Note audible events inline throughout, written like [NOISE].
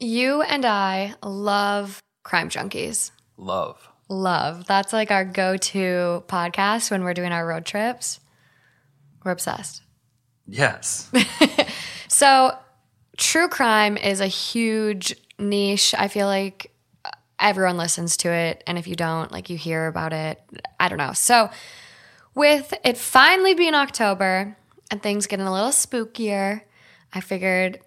You and I love crime junkies. Love. Love. That's like our go to podcast when we're doing our road trips. We're obsessed. Yes. [LAUGHS] So, true crime is a huge niche. I feel like uh, everyone listens to it. And if you don't, like you hear about it. I don't know. So, with it finally being October and things getting a little spookier, I figured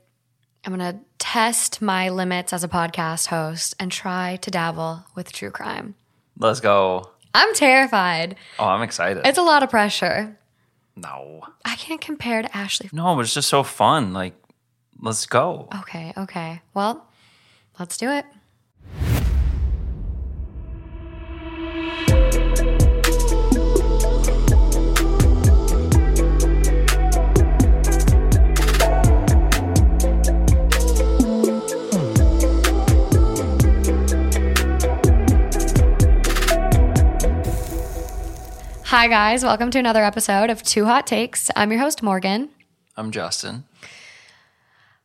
I'm going to test my limits as a podcast host and try to dabble with true crime. Let's go. I'm terrified. Oh, I'm excited. It's a lot of pressure. no. I can't compare to Ashley. No, but it's just so fun. Like, let's go. Okay, okay. Well, let's do it. Hi, guys. Welcome to another episode of Two Hot Takes. I'm your host, Morgan. I'm Justin.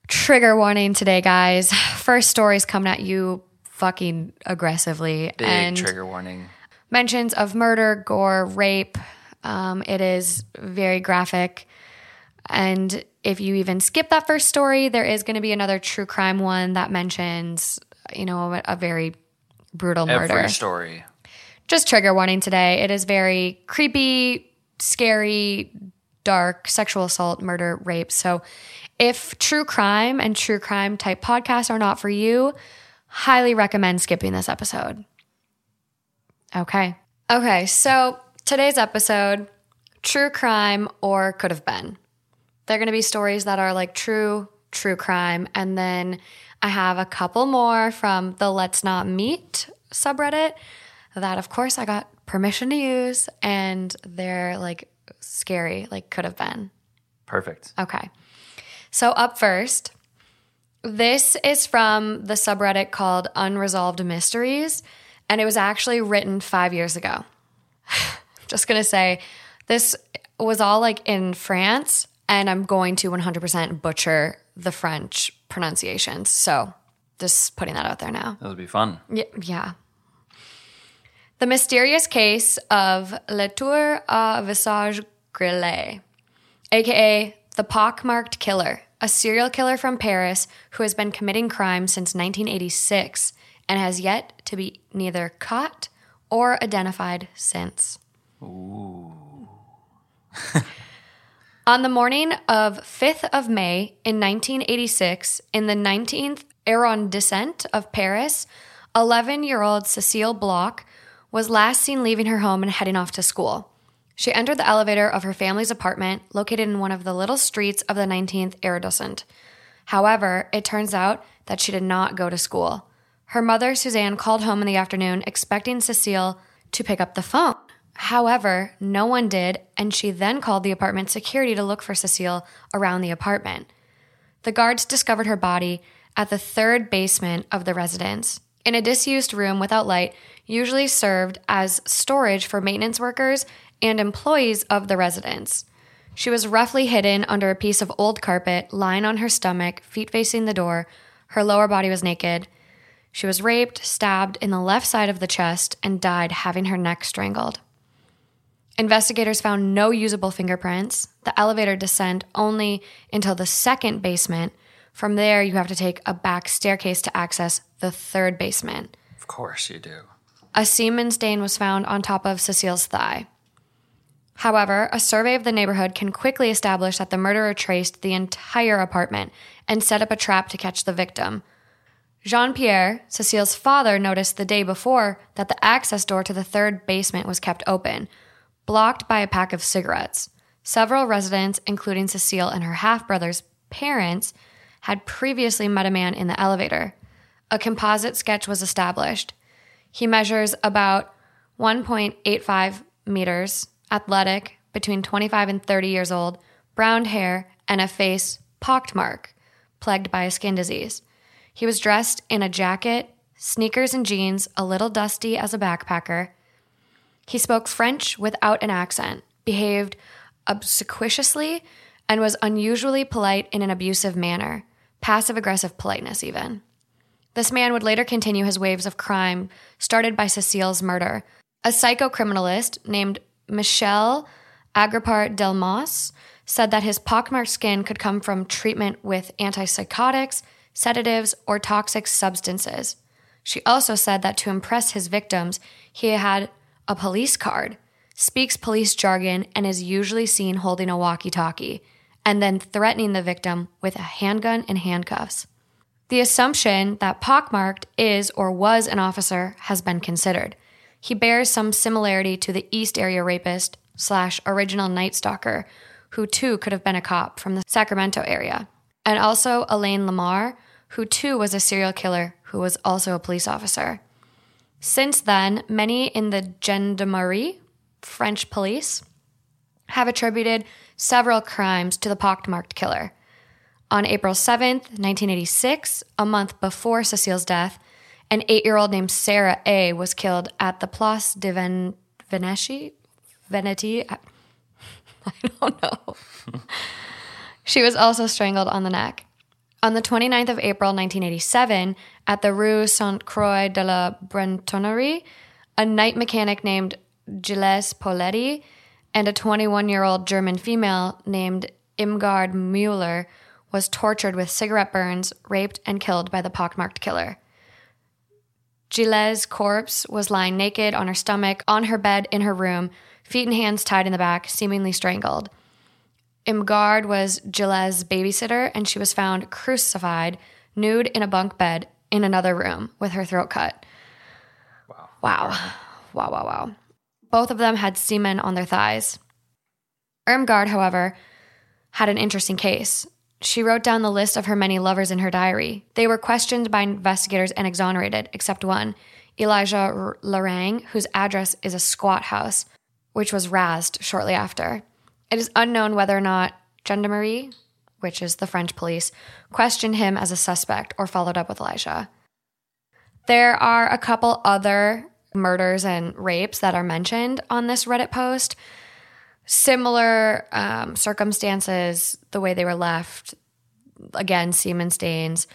Trigger warning today, guys. First stories coming at you fucking aggressively. Big and trigger warning. mentions of murder, gore, rape. Um, it is very graphic. And if you even skip that first story, there is going to be another true crime one that mentions, you know, a, a very brutal murder Every story. Just trigger warning today. It is very creepy, scary, dark, sexual assault, murder, rape. So, if true crime and true crime type podcasts are not for you, highly recommend skipping this episode. Okay. Okay. So, today's episode true crime or could have been. They're going to be stories that are like true, true crime. And then I have a couple more from the Let's Not Meet subreddit that, of course, I got permission to use. And they're like scary, like could have been. Perfect. Okay. So, up first, this is from the subreddit called Unresolved Mysteries, and it was actually written five years ago. [SIGHS] Just gonna say, this was all like in France, and I'm going to 100% butcher the French pronunciations. So, just putting that out there now. That would be fun. Yeah. yeah. The mysterious case of Le Tour à Visage Grillé, aka the pockmarked killer, a serial killer from Paris who has been committing crimes since 1986 and has yet to be neither caught or identified since. Ooh. [LAUGHS] On the morning of 5th of May in 1986, in the 19th arrondissement of Paris, 11 year old Cecile Bloch was last seen leaving her home and heading off to school. She entered the elevator of her family's apartment located in one of the little streets of the 19th arrondissement. However, it turns out that she did not go to school. Her mother, Suzanne, called home in the afternoon expecting Cecile to pick up the phone. However, no one did, and she then called the apartment security to look for Cecile around the apartment. The guards discovered her body at the third basement of the residence, in a disused room without light, usually served as storage for maintenance workers and employees of the residence. She was roughly hidden under a piece of old carpet, lying on her stomach, feet facing the door. Her lower body was naked. She was raped, stabbed in the left side of the chest, and died having her neck strangled. Investigators found no usable fingerprints. The elevator descent only until the second basement. From there, you have to take a back staircase to access the third basement. Of course you do. A semen stain was found on top of Cecile's thigh. However, a survey of the neighborhood can quickly establish that the murderer traced the entire apartment and set up a trap to catch the victim. Jean Pierre, Cecile's father, noticed the day before that the access door to the third basement was kept open, blocked by a pack of cigarettes. Several residents, including Cecile and her half brother's parents, had previously met a man in the elevator. A composite sketch was established. He measures about 1.85 meters, athletic, between 25 and 30 years old, brown hair, and a face pockmark, plagued by a skin disease. He was dressed in a jacket, sneakers, and jeans, a little dusty as a backpacker. He spoke French without an accent, behaved obsequiously, and was unusually polite in an abusive manner, passive aggressive politeness, even. This man would later continue his waves of crime started by Cecile's murder. A psychocriminalist named Michel Agripart Delmas said that his pockmarked skin could come from treatment with antipsychotics, sedatives, or toxic substances. She also said that to impress his victims, he had a police card, speaks police jargon, and is usually seen holding a walkie talkie, and then threatening the victim with a handgun and handcuffs. The assumption that Pockmarked is or was an officer has been considered. He bears some similarity to the East Area rapist slash original Night Stalker, who too could have been a cop from the Sacramento area, and also Alain Lamare, who too was a serial killer who was also a police officer. Since then, many in the Gendarmerie, French police, have attributed several crimes to the pockmarked killer. On April 7th, 1986, a month before Cecile's death, an eight year old named Sarah A. was killed at the Place de Ven- Veneti. Veneti? I [LAUGHS] I don't know. [LAUGHS] she was also strangled on the neck. On the 29th of April 1987, at the Rue Sainte Croix de la Bretonnerie, a night mechanic named Gilles Politi and a 21 year old German female named Irmgard Mueller was tortured with cigarette burns, raped, and killed by the pockmarked killer. Gilles' corpse was lying naked on her stomach on her bed in her room, feet and hands tied in the back, seemingly strangled. Irmgard was Gilles' babysitter, and she was found crucified, nude in a bunk bed in another room with her throat cut. Wow. Wow. Wow, wow, wow. Both of them had semen on their thighs. Irmgard, however, had an interesting case. She wrote down the list of her many lovers in her diary. They were questioned by investigators and exonerated, except one, Elijah Larang, whose address is a squat house, which was razed shortly after. It is unknown whether or not Gendarmerie, which is the French police, questioned him as a suspect or followed up with Elijah. There are a couple other murders and rapes that are mentioned on this Reddit post. Similar um, circumstances, the way they were left, again, semen stains,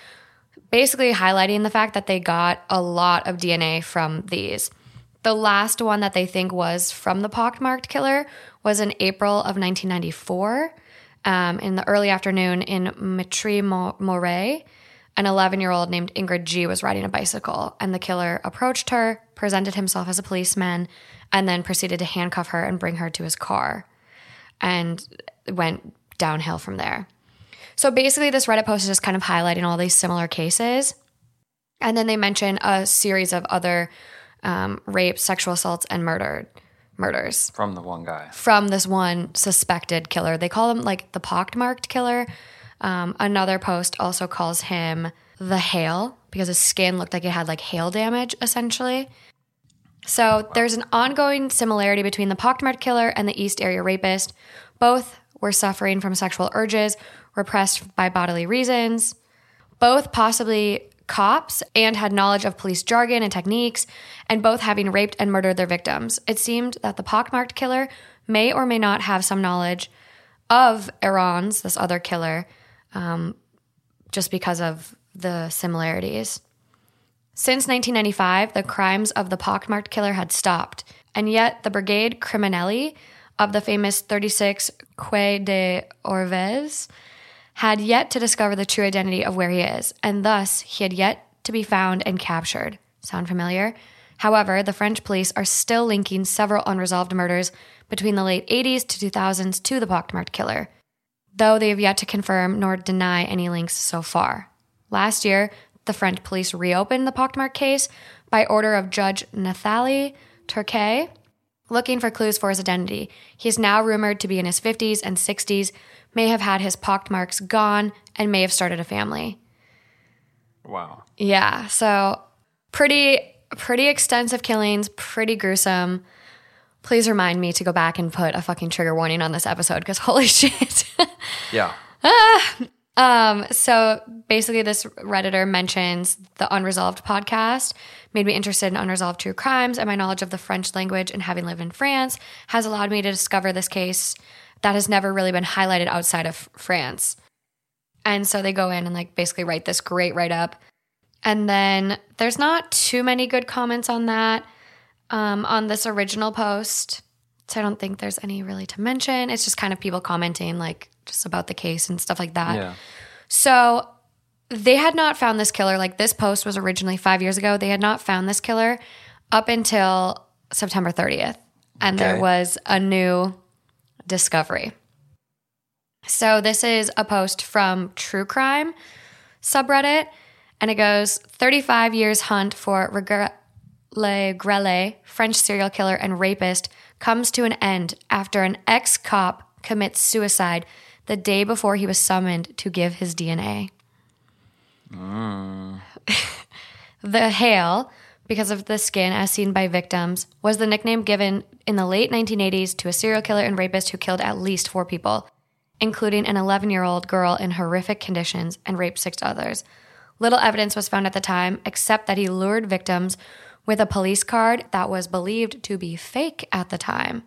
basically highlighting the fact that they got a lot of DNA from these. The last one that they think was from the pockmarked killer was in April of 1994. Um, in the early afternoon in Mitry-Mory, an 11 year old named Ingrid G was riding a bicycle, and the killer approached her, presented himself as a policeman, and then proceeded to handcuff her and bring her to his car and went downhill from there. So basically, this Reddit post is just kind of highlighting all these similar cases. And then they mention a series of other um, rapes, sexual assaults, and murdered murders From the one guy. from this one suspected killer. They call him like the pockmarked killer. Um, another post also calls him the hail because his skin looked like it had like hail damage essentially. So there's an ongoing similarity between the pockmarked killer and the East Area rapist. Both were suffering from sexual urges, repressed by bodily reasons. Both possibly cops and had knowledge of police jargon and techniques, and both having raped and murdered their victims. It seemed that the pockmarked killer may or may not have some knowledge of Iran's, this other killer, um, just because of the similarities. Since 1995, the crimes of the pockmarked killer had stopped, and yet the Brigade Criminelli of the famous 36 Quai de Orvez had yet to discover the true identity of where he is, and thus he had yet to be found and captured. Sound familiar? However, the French police are still linking several unresolved murders between the late 80s to 2000s to the pockmarked killer, though they have yet to confirm nor deny any links so far. Last year, the French police reopened the pockmark case by order of Judge Nathalie Turquey, looking for clues for his identity. He is now rumored to be in his 50s and 60s, may have had his pockmarks gone, and may have started a family. Wow. Yeah, so pretty pretty extensive killings, pretty gruesome. Please remind me to go back and put a fucking trigger warning on this episode because [LAUGHS] holy shit. Yeah. [LAUGHS] Um, so basically, this Redditor mentions the Unresolved podcast, made me interested in unresolved true crimes, and my knowledge of the French language and having lived in France has allowed me to discover this case that has never really been highlighted outside of France. And so they go in and like basically write this great write up. And then there's not too many good comments on that um, on this original post. So I don't think there's any really to mention. It's just kind of people commenting like just about the case and stuff like that. Yeah. So they had not found this killer. Like this post was originally five years ago. They had not found this killer up until September 30th. And there was a new discovery. So this is a post from True Crime subreddit. And it goes 35 years hunt for Regre- Le Grele, French serial killer and rapist, comes to an end after an ex cop commits suicide the day before he was summoned to give his DNA. Mm. [LAUGHS] the Hale, because of the skin as seen by victims, was the nickname given in the late 1980s to a serial killer and rapist who killed at least four people, including an 11 year old girl in horrific conditions and raped six others. Little evidence was found at the time, except that he lured victims with a police card that was believed to be fake at the time.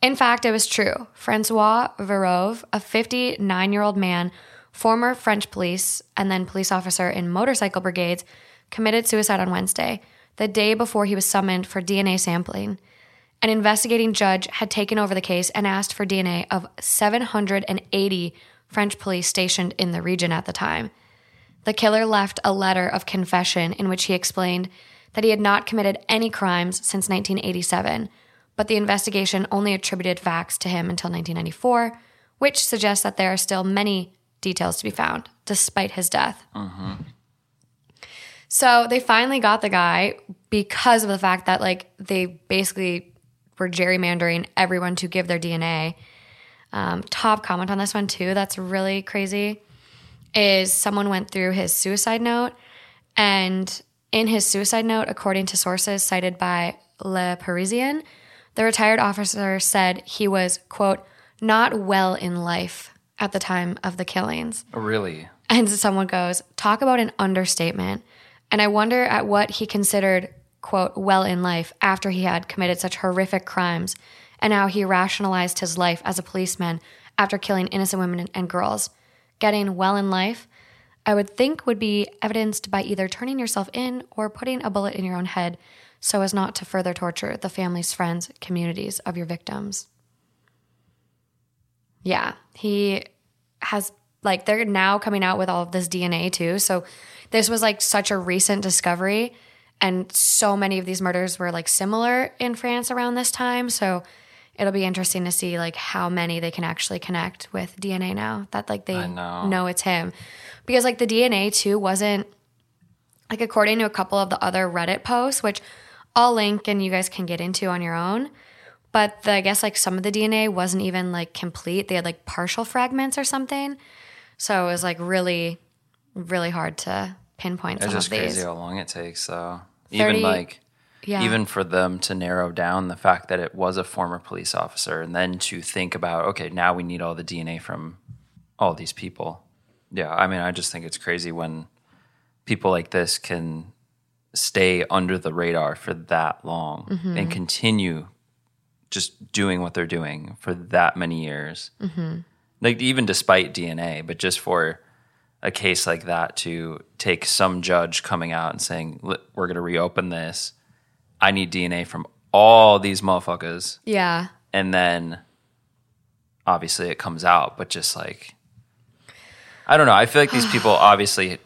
In fact, it was true. Francois Verove, a 59 year old man, former French police and then police officer in motorcycle brigades, committed suicide on Wednesday, the day before he was summoned for DNA sampling. An investigating judge had taken over the case and asked for DNA of 780 French police stationed in the region at the time. The killer left a letter of confession in which he explained that he had not committed any crimes since 1987, but the investigation only attributed facts to him until 1994, which suggests that there are still many details to be found despite his death. So they finally got the guy because of the fact that like they basically were gerrymandering everyone to give their DNA. Um, top comment on this one too. That's really crazy. Is someone went through his suicide note, and in his suicide note, according to sources cited by Le Parisien, the retired officer said he was quote not well in life at the time of the killings. Oh, really? And someone goes, talk about an understatement. And I wonder at what he considered, quote, well in life after he had committed such horrific crimes and how he rationalized his life as a policeman after killing innocent women and girls. Getting well in life, I would think would be evidenced by either turning yourself in or putting a bullet in your own head so as not to further torture the families, friends, communities of your victims. Yeah, he has like they're now coming out with all of this DNA too. So this was like such a recent discovery and so many of these murders were like similar in France around this time. So it'll be interesting to see like how many they can actually connect with DNA now that like they I know. it's him. Because like the DNA too wasn't like according to a couple of the other Reddit posts, which I'll link and you guys can get into on your own. But the, I guess like some of the DNA wasn't even like complete. They had like partial fragments or something. So it was like really, really hard to pinpoint It's some just of these. crazy how long it takes, though. 30 Even like, Yeah. even for them to narrow down the fact that it was a former police officer, and then to think about, okay, now we need all the DNA from all these people. Yeah, I mean, I just think it's crazy when people like this can stay under the radar for that long Mm-hmm. and continue just doing what they're doing for that many years. Mm-hmm. Like even despite DNA, but just for a case like that to take some judge coming out and saying, "We're going to reopen this. I need DNA from all these motherfuckers," yeah. and then obviously it comes out, but just like I don't know. I feel like these [SIGHS] people obviously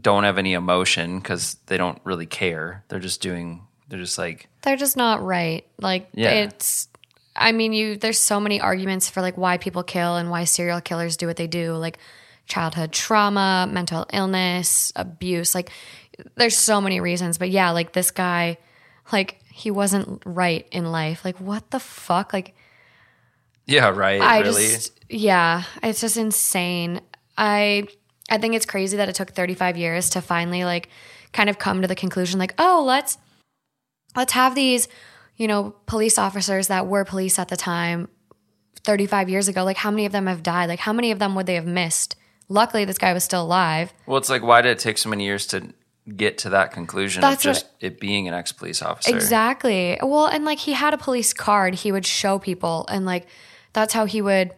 don't have any emotion because they don't really care. They're just doing. They're just like They're just not right. Like Yeah. it's I mean, you there's so many arguments for like why people kill and why serial killers do what they do, like childhood trauma, mental illness, abuse, like there's so many reasons. But yeah, like this guy like he wasn't right in life. Like what the fuck? Like yeah, right. I really, just yeah, it's just insane. I I think it's crazy that it took 35 years to finally like kind of come to the conclusion like, "Oh, let's let's have these, you know, police officers that were police at the time 35 years ago. Like how many of them have died? Like how many of them would they have missed? Luckily this guy was still alive. well, it's like why did it take so many years to get to that conclusion That's of what- just it being an ex police officer? Exactly. Well, and like he had a police card he would show people and like that's how he would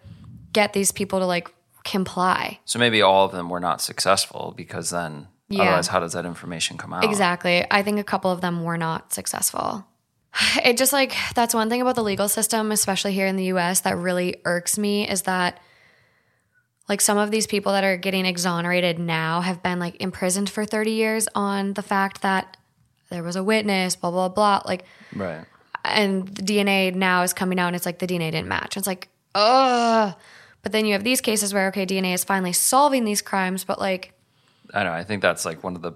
get these people to like comply. So maybe all of them were not successful because then Yeah. Otherwise, how does that information come out? Exactly. I think a couple of them were not successful. [SIGHS] It just like that's one thing about the legal system, especially here in the US, that really irks me is that like some of these people that are getting exonerated now have been like imprisoned for 30 years on the fact that there was a witness, blah, blah, blah. Like, Right. and the DNA now is coming out and it's like the DNA didn't match. It's like, ugh. But then you have these cases where, okay, DNA is finally solving these crimes, but like, I know. I think that's like one of the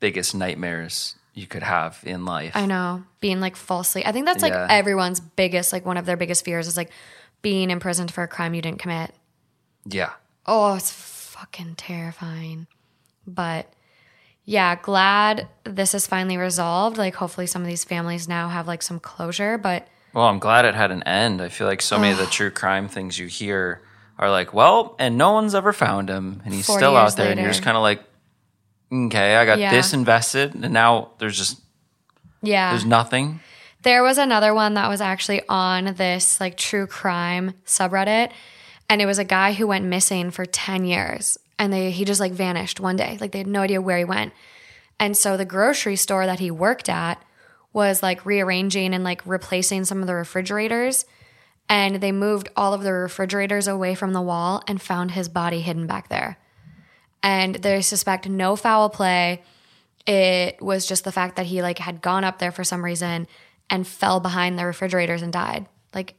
biggest nightmares you could have in life. I know, being like falsely. I think that's like Yeah. everyone's biggest, like one of their biggest fears is like being imprisoned for a crime you didn't commit. yeah. Oh, it's fucking terrifying. But yeah, glad this is finally resolved. Like, hopefully, some of these families now have like some closure. But Well, I'm glad it had an end. I feel like so many of the true crime things you hear are like, well, and no one's ever found him, and he's still out there, and you're just kind of like, okay, I got Yeah. this invested, and now there's just yeah, there's nothing. There was another one that was actually on this like true crime subreddit, and it was a guy who went missing for 10 years and they he just like vanished one day. Like they had no idea where he went. And so the grocery store that he worked at was like rearranging and like replacing some of the refrigerators. And they moved all of the refrigerators away from the wall and found his body hidden back there. And they suspect no foul play it was just the fact that he like had gone up there for some reason and fell behind the refrigerators and died. Like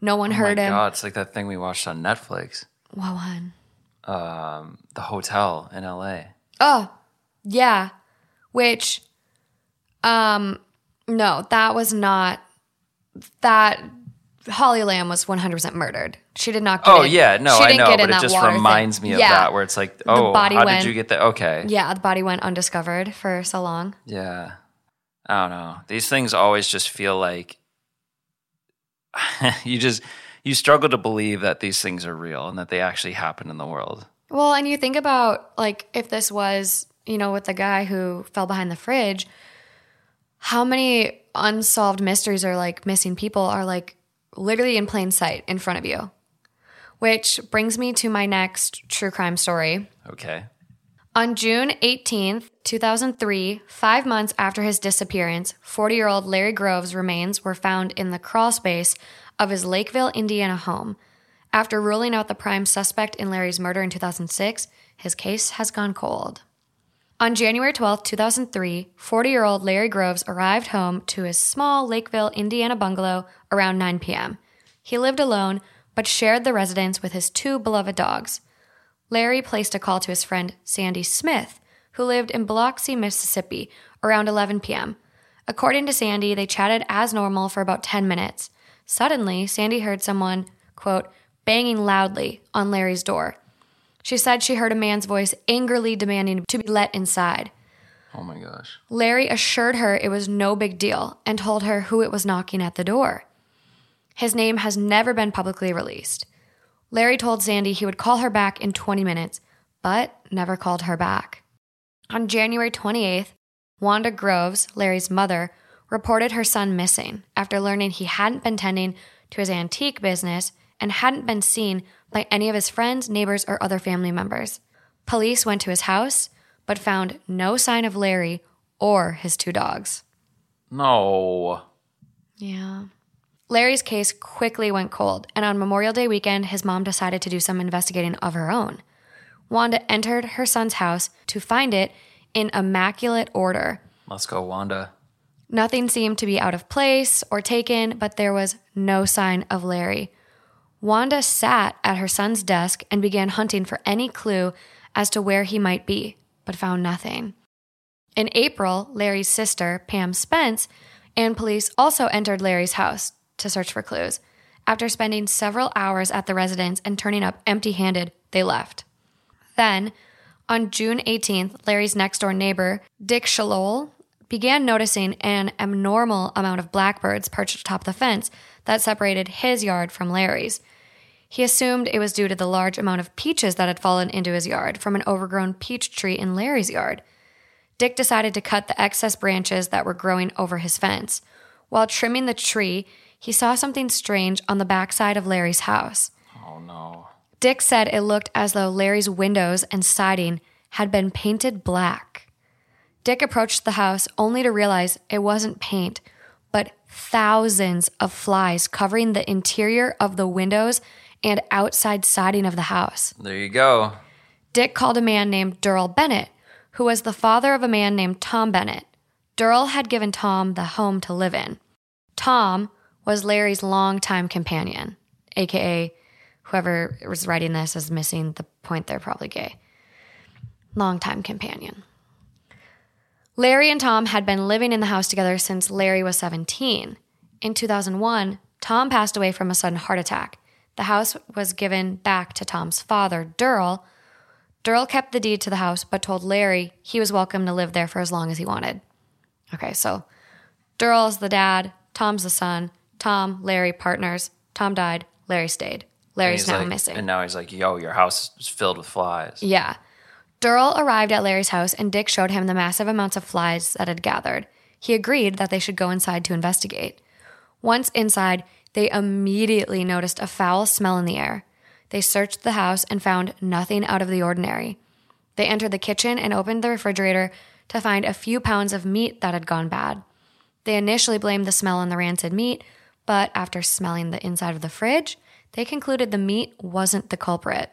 no one Oh my heard him. Oh my God, it's like that thing we watched on Netflix, What one? the hotel in LA. Oh, yeah. Which um no, that was not that Holly Lamb was 100% murdered. She did not get Oh in- yeah, no, I know, but it just water thing. reminds me of Yeah. that, where it's like, oh, body how went- did you get that? Okay, Yeah, the body went undiscovered for so long. Yeah. I don't know. These things always just feel like [LAUGHS] you just you struggle to believe that these things are real and that they actually happen in the world. Well, and you think about like if this was, you know, with the guy who fell behind the fridge, how many unsolved mysteries or like missing people are like literally in plain sight in front of you. Which brings me to my next true crime story. Okay. On June 18th, 2003, five months after his disappearance, 40 year old Larry Groves' remains were found in the crawl space of his Lakeville, Indiana home. After ruling out the prime suspect in Larry's murder in 2006, his case has gone cold. On January 12, 2003, 40 year old Larry Groves arrived home to his small Lakeville, Indiana bungalow around 9 p.m. He lived alone, but shared the residence with his two beloved dogs. Larry placed a call to his friend Sandy Smith, who lived in Biloxi, Mississippi, around 11 p.m. According to Sandy, they chatted as normal for about 10 minutes. Suddenly, Sandy heard someone, quote, banging loudly on Larry's door. She said she heard a man's voice angrily demanding to be let inside. Oh my gosh. Larry assured her it was no big deal and told her who it was knocking at the door. His name has never been publicly released. Larry told Sandy he would call her back in 20 minutes, but never called her back. On January 28th, Wanda Groves, Larry's mother, reported her son missing after learning he hadn't been tending to his antique business and hadn't been seen by any of his friends, neighbors, or other family members. Police went to his house, but found no sign of Larry or his two dogs. No. Yeah. Larry's case quickly went cold, and on Memorial Day weekend, his mom decided to do some investigating of her own. Wanda entered her son's house to find it in immaculate order. Let's go, Wanda. Nothing seemed to be out of place or taken, but there was no sign of Larry. Wanda sat at her son's desk and began hunting for any clue as to where he might be, but found nothing. In April, Larry's sister, Pam Spence, and police also entered Larry's house to search for clues. After spending several hours at the residence and turning up empty handed, they left. Then, on June 18th, Larry's next door neighbor, Dick Shalol, began noticing an abnormal amount of blackbirds perched atop the fence that separated his yard from Larry's. He assumed it was due to the large amount of peaches that had fallen into his yard from an overgrown peach tree in Larry's yard. Dick decided to cut the excess branches that were growing over his fence. While trimming the tree, he saw something strange on the backside of Larry's house. Oh no. Dick said it looked as though Larry's windows and siding had been painted black. Dick approached the house only to realize it wasn't paint, but thousands of flies covering the interior of the windows and outside siding of the house. There you go. Dick called a man named Durrell Bennett, who was the father of a man named Tom Bennett. Durrell had given Tom the home to live in. Tom was Larry's longtime companion, aka whoever was writing this is missing the point they're probably gay. Longtime companion. Larry and Tom had been living in the house together since Larry was 17. In 2001, Tom passed away from a sudden heart attack. The house was given back to Tom's father, Durrell. Durrell kept the deed to the house, but told Larry he was welcome to live there for as long as he wanted. Okay, so Durrell's the dad, Tom's the son, Tom, Larry, partners. Tom died, Larry stayed. Larry's now like- missing. And now he's like, yo, your house is filled with flies. Yeah. Durrell arrived at Larry's house and Dick showed him the massive amounts of flies that had gathered. He agreed that they should go inside to investigate. Once inside, they immediately noticed a foul smell in the air. They searched the house and found nothing out of the ordinary. They entered the kitchen and opened the refrigerator to find a few pounds of meat that had gone bad. They initially blamed the smell on the rancid meat, but after smelling the inside of the fridge, they concluded the meat wasn't the culprit.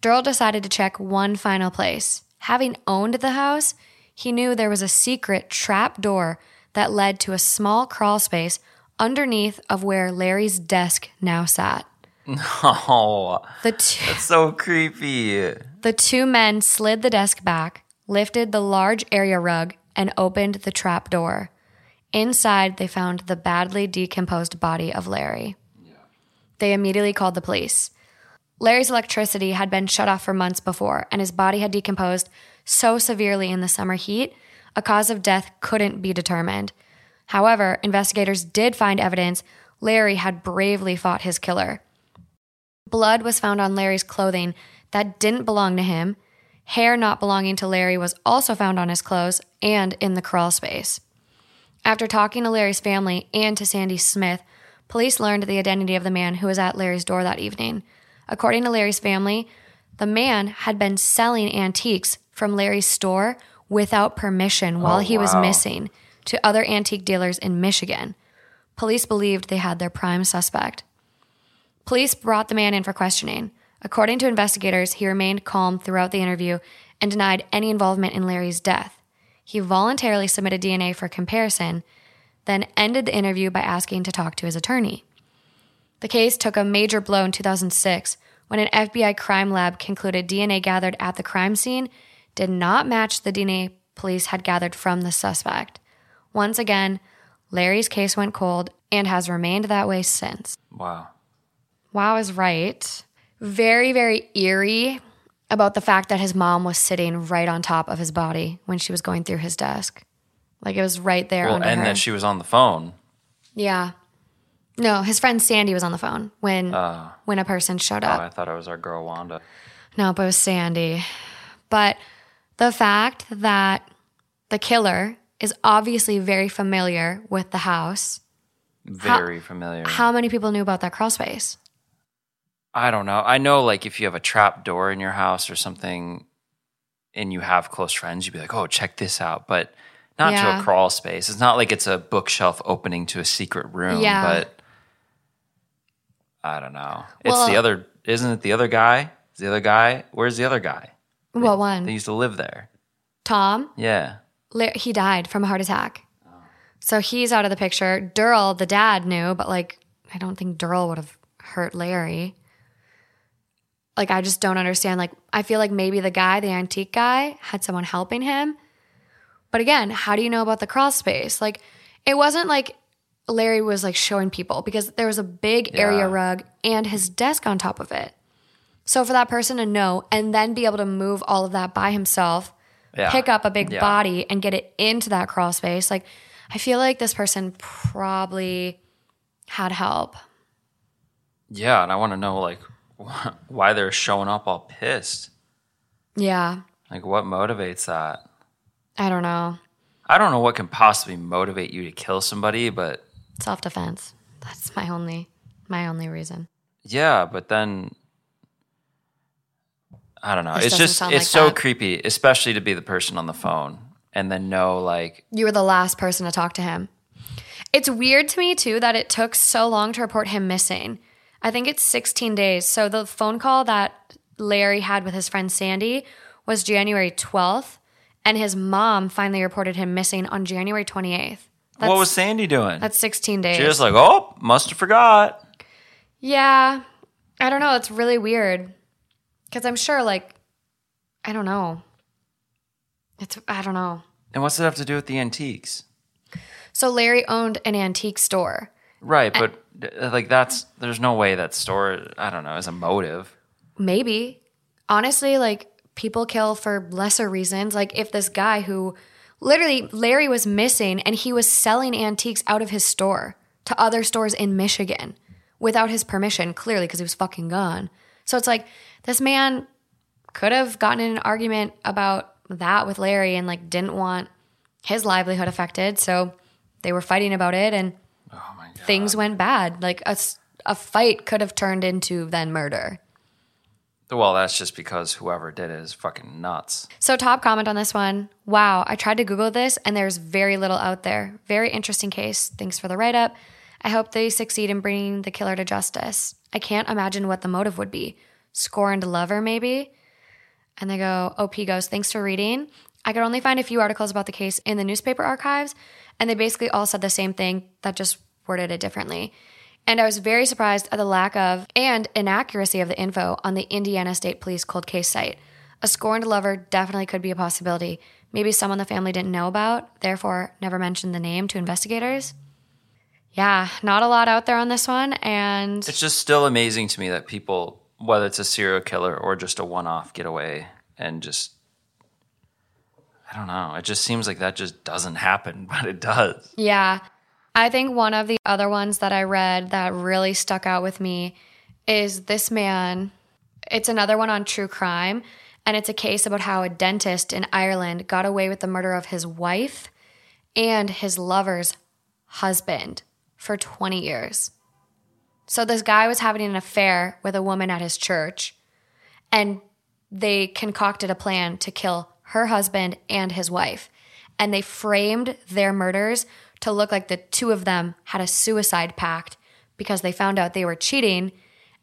Durrell decided to check one final place. Having owned the house, he knew there was a secret trap door that led to a small crawl space underneath of where Larry's desk now sat. Oh, [LAUGHS] The two, that's so creepy. the two men slid the desk back, lifted the large area rug, and opened the trap door. Inside, they found the badly decomposed body of Larry. They immediately called the police. Larry's electricity had been shut off for months before, and his body had decomposed so severely in the summer heat, a cause of death couldn't be determined. However, investigators did find evidence Larry had bravely fought his killer. Blood was found on Larry's clothing that didn't belong to him. Hair not belonging to Larry was also found on his clothes and in the crawl space. After talking to Larry's family and to Sandy Smith, police learned the identity of the man who was at Larry's door that evening. According to Larry's family, the man had been selling antiques from Larry's store without permission while oh, he was wow. missing to other antique dealers in Michigan. Police believed they had their prime suspect. Police brought the man in for questioning. According to investigators, he remained calm throughout the interview and denied any involvement in Larry's death. He voluntarily submitted DNA for comparison, then ended the interview by asking to talk to his attorney. The case took a major blow in 2006 when an FBI crime lab concluded DNA gathered at the crime scene did not match the DNA police had gathered from the suspect. Once again, Larry's case went cold and has remained that way since. Wow. Wow is right. Very, very eerie about the fact that his mom was sitting right on top of his body when she was going through his desk. Like it was right there Well, and her. that she was on the phone. yeah. No, his friend Sandy was on the phone when ah. when a person showed Oh, up. I thought it was our girl Wanda. Nope, it was Sandy. But the fact that the killer is obviously very familiar with the house. Very familiar. How many people knew about that crawl space? I don't know. I know, like, if you have a trap door in your house or something and you have close friends, you'd be like, oh, check this out. But not to a crawl space. It's not like it's a bookshelf opening to a secret room. Yeah. But I don't know. It's Well- the other, isn't it the other guy? Is the other guy? Where's the other guy? What one? They used to live there. Tom? Yeah. He died from a heart attack. So he's out of the picture. Durrell, the dad, knew, but like, I don't think Durrell would have hurt Larry. Like, I just don't understand. Like, I feel like maybe the guy, the antique guy, had someone helping him. But again, how do you know about the crawl space? Like, it wasn't like Larry was like showing people because there was a big area rug and his desk on top of it. So for that person to know and then be able to move all of that by himself, Yeah. pick up a big Yeah. body and get it into that crawl space. Like, I feel like this person probably had help. Yeah. And I want to know, like, [LAUGHS] why they're showing up all pissed. Yeah, Like, what motivates that? I don't know. I don't know what can possibly motivate you to kill somebody, but Self defense. That's my only my only reason. yeah, but then I don't know. This it's just it's like so that. creepy, especially to be the person on the phone and then know like You were the last person to talk to him. It's weird to me too that it took so long to report him missing. I think it's 16 days. So the phone call that Larry had with his friend Sandy was January 12th, and his mom finally reported him missing on January 28th. That's, what was Sandy doing? that's 16 days? She was like, "Oh, must have forgot." yeah, I don't know. It's really weird because I'm sure, like, I don't know. It's I don't know. And what's it have to do with the antiques? So Larry owned an antique store. Right, but uh, like that's there's no way that store I don't know is a motive. Maybe. Honestly, like people kill for lesser reasons. Like if this guy who literally Larry was missing and he was selling antiques out of his store to other stores in Michigan without his permission, clearly because he was fucking gone. So it's like this man could have gotten in an argument about that with Larry and like didn't want his livelihood affected. So they were fighting about it and Oh my god. things went bad. Like a, a fight could have turned into then murder. Well, that's just because whoever did it is fucking nuts. So, top comment on this one. Wow, I tried to Google this and there's very little out there. Very interesting case. Thanks for the write up. I hope they succeed in bringing the killer to justice. I can't imagine what the motive would be. Scorned lover, maybe? And they go, OP goes, thanks for reading. I could only find a few articles about the case in the newspaper archives, and they basically all said the same thing, that just worded it differently. And I was very surprised at the lack of and inaccuracy of the info on the Indiana State Police cold case site. A scorned lover definitely could be a possibility. Maybe someone the family didn't know about, therefore never mentioned the name to investigators. Yeah, not a lot out there on this one, and It's just still amazing to me that people, whether it's a serial killer or just a one-off getaway, and just I don't know. It just seems like that just doesn't happen, [LAUGHS] but it does. Yeah. I think one of the other ones that I read that really stuck out with me is this man. It's another one on true crime, and it's a case about how a dentist in Ireland got away with the murder of his wife and his lover's husband for 20 years. So this guy was having an affair with a woman at his church, and they concocted a plan to kill her husband and his wife. And they framed their murders to look like the two of them had a suicide pact because they found out they were cheating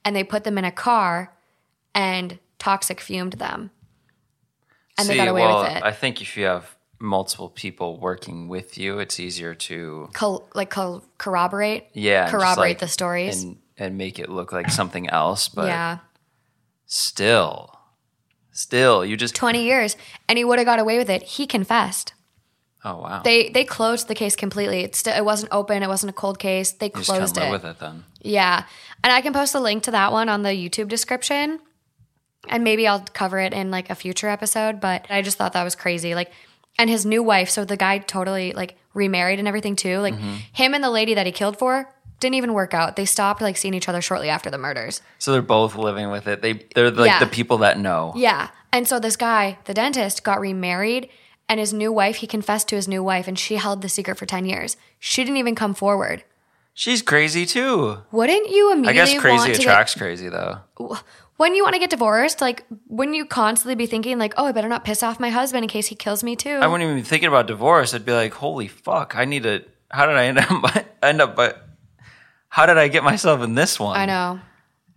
and they put them in a car and toxic fumed them. And they got away well, with it. I think if you have multiple people working with you, it's easier to Col- like col- corroborate, yeah corroborate like- the stories. and and make it look like something else. But yeah, still, still, you just twenty years, and he would have got away with it. He confessed. Oh wow, They they closed the case completely. It, st- it wasn't open. It wasn't a cold case. They you just closed live it. with it then. Yeah. And I can post a link to that one on the YouTube description. And maybe I'll cover it in like a future episode, but I just thought that was crazy. Like and his new wife, so the guy totally like remarried and everything too. Like Mm-hmm. him and the lady that he killed for didn't even work out. They stopped like seeing each other shortly after the murders. So they're both living with it. They they're like Yeah. the people that know. Yeah. And so this guy, the dentist, got remarried and his new wife, he confessed to his new wife and she held the secret for 10 years. She didn't even come forward. She's crazy too. Wouldn't you I immediately guess crazy want to attracts crazy though. when you want to get divorced, like wouldn't you constantly be thinking like, oh, I better not piss off my husband in case he kills me too? I wouldn't even be thinking about divorce. I'd be like, holy fuck, I need to. How did I end up? End up, but how did I get myself in this one? I know,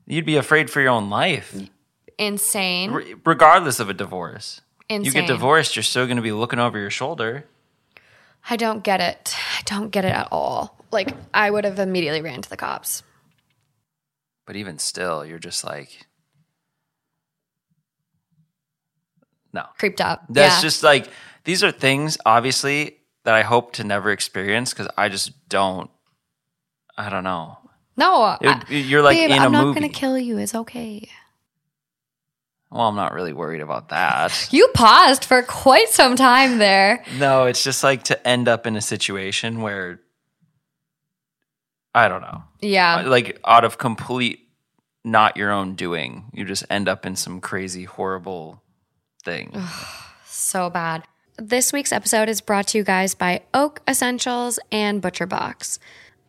You'd be afraid for your own life, insane, Re- regardless of a divorce. You get divorced, you're still going to be looking over your shoulder. I don't get it. I don't get it at all. Like I would have immediately ran to the cops. But even still, you're just like, no. Creeped up. That's yeah. just like these are things, obviously, that I hope to never experience because I just don't. I don't know. no. It would- you're like babe, in I'm not gonna kill you. It's okay. Well, I'm not really worried about that. [LAUGHS] You paused for quite some time there. no, it's just like to end up in a situation where I don't know, Yeah. Uh, like out of complete not your own doing, you just end up in some crazy, horrible thing. So bad. This week's episode is brought to you guys by Oak Essentials and Butcher Box.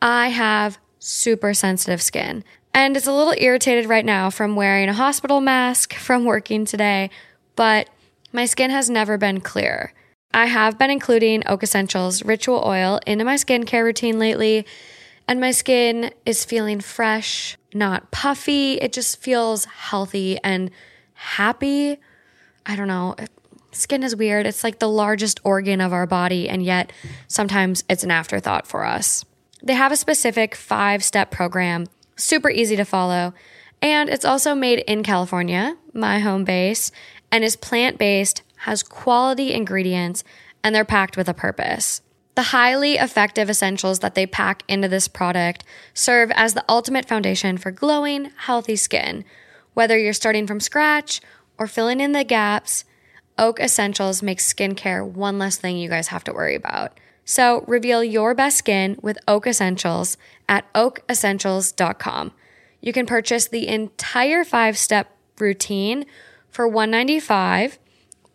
I have super sensitive skin, And it's a little irritated right now from wearing a hospital mask from working today, but my skin has never been clear. I have been including Oak Essentials ritual oil into my skincare routine lately, and my skin is feeling fresh, not puffy. It just feels healthy and happy. I don't know. Skin is weird. It's like the largest organ of our body, and yet sometimes it's an afterthought for us. They have a specific five step program, super easy to follow. And it's also made in California, my home base, and is plant based, has quality ingredients, and they're packed with a purpose. The highly effective essentials that they pack into this product serve as the ultimate foundation for glowing, healthy skin. Whether you're starting from scratch or filling in the gaps, Oak Essentials makes skincare one less thing you guys have to worry about. So reveal your best skin with Oak Essentials at oakessentials.com. You can purchase the entire five step routine for 195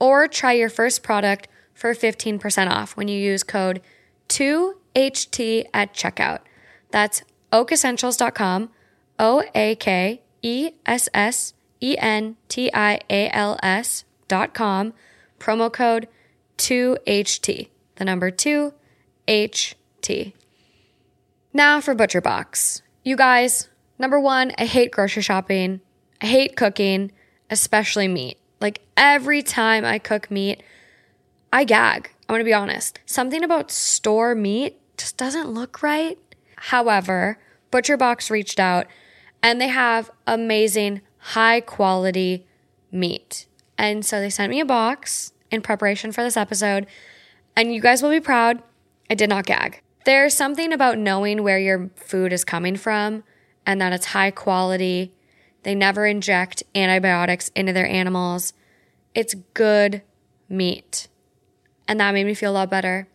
or try your first product for 15% off when you use code 2HT at checkout. That's oakessentials.com, O A K E S S E N T I A L S.com, promo code 2HT, the number 2 HT. Now for Butcher Box. You guys, number one, I hate grocery shopping. I hate cooking, especially meat. Like every time I cook meat, I gag. I'm gonna be honest. Something about store meat just doesn't look right. However, Butcher Box reached out and they have amazing, high quality meat. And so they sent me a box in preparation for this episode. And you guys will be proud. I did not gag. There's something about knowing where your food is coming from and that it's high quality. They never inject antibiotics into their animals. It's good meat. And that made me feel a lot better.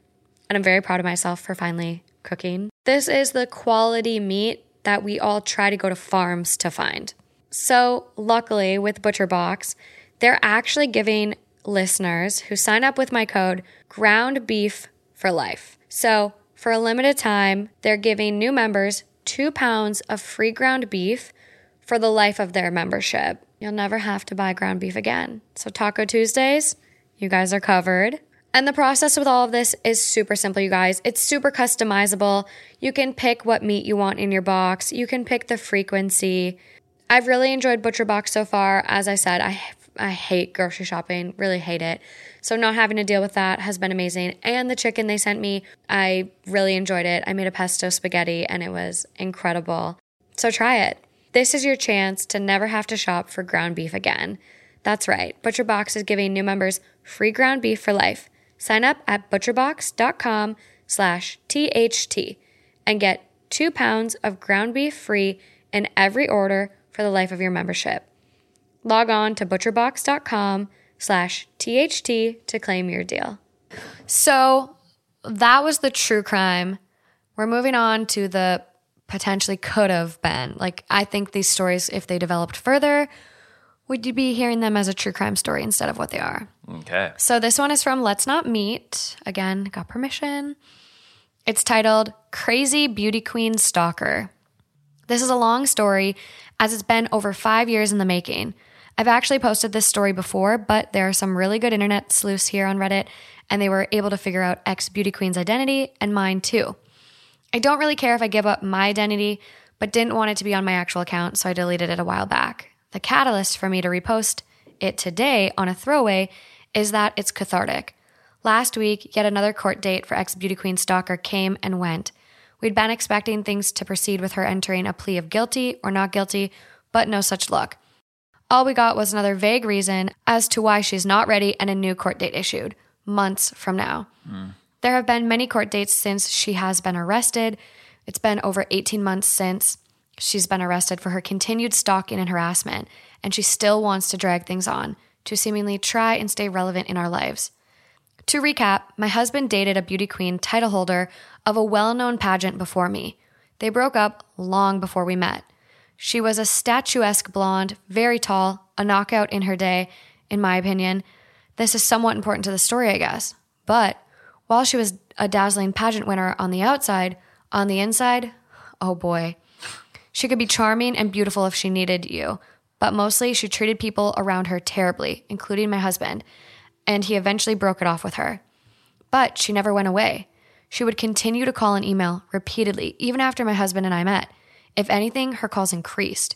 And I'm very proud of myself for finally cooking. This is the quality meat that we all try to go to farms to find. So, luckily, with Butcher Box, they're actually giving listeners who sign up with my code ground beef for life. So, for a limited time, they're giving new members two pounds of free ground beef for the life of their membership. You'll never have to buy ground beef again. So, Taco Tuesdays, you guys are covered. And the process with all of this is super simple, you guys. It's super customizable. You can pick what meat you want in your box, you can pick the frequency. I've really enjoyed Butcher Box so far. As I said, I I hate grocery shopping, really hate it. So not having to deal with that has been amazing. And the chicken they sent me, I really enjoyed it. I made a pesto spaghetti and it was incredible. So try it. This is your chance to never have to shop for ground beef again. That's right. ButcherBox is giving new members free ground beef for life. Sign up at butcherbox.com slash THT and get two pounds of ground beef free in every order for the life of your membership. Log on to butcherbox.com slash THT to claim your deal. So that was the true crime. We're moving on to the potentially could have been. Like, I think these stories, if they developed further, would you be hearing them as a true crime story instead of what they are? Okay. So this one is from Let's Not Meet. Again, got permission. It's titled Crazy Beauty Queen Stalker. This is a long story as it's been over five years in the making. I've actually posted this story before, but there are some really good internet sleuths here on Reddit, and they were able to figure out ex beauty queen's identity and mine too. I don't really care if I give up my identity, but didn't want it to be on my actual account, so I deleted it a while back. The catalyst for me to repost it today on a throwaway is that it's cathartic. Last week, yet another court date for ex beauty queen stalker came and went. We'd been expecting things to proceed with her entering a plea of guilty or not guilty, but no such luck. All we got was another vague reason as to why she's not ready and a new court date issued, months from now. Mm. There have been many court dates since she has been arrested. It's been over 18 months since she's been arrested for her continued stalking and harassment, and she still wants to drag things on to seemingly try and stay relevant in our lives. To recap, my husband dated a beauty queen title holder of a well known pageant before me. They broke up long before we met. She was a statuesque blonde, very tall, a knockout in her day, in my opinion. This is somewhat important to the story, I guess. But while she was a dazzling pageant winner on the outside, on the inside, oh boy. She could be charming and beautiful if she needed you, but mostly she treated people around her terribly, including my husband, and he eventually broke it off with her. But she never went away. She would continue to call and email repeatedly, even after my husband and I met. If anything, her calls increased.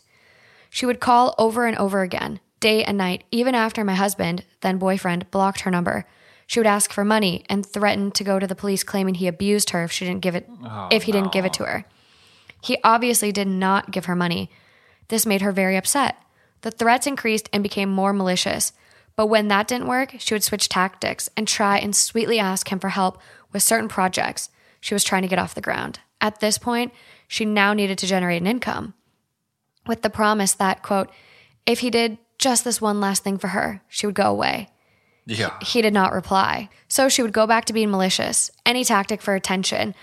She would call over and over again, day and night, even after my husband, then boyfriend, blocked her number. She would ask for money and threaten to go to the police claiming he abused her if she didn't give it oh, if he didn't give it to her. He obviously did not give her money. This made her very upset. The threats increased and became more malicious. But when that didn't work, she would switch tactics and try and sweetly ask him for help with certain projects she was trying to get off the ground. At this point, she now needed to generate an income with the promise that, quote, if he did just this one last thing for her, she would go away. Yeah. He did not reply. So she would go back to being malicious, any tactic for attention,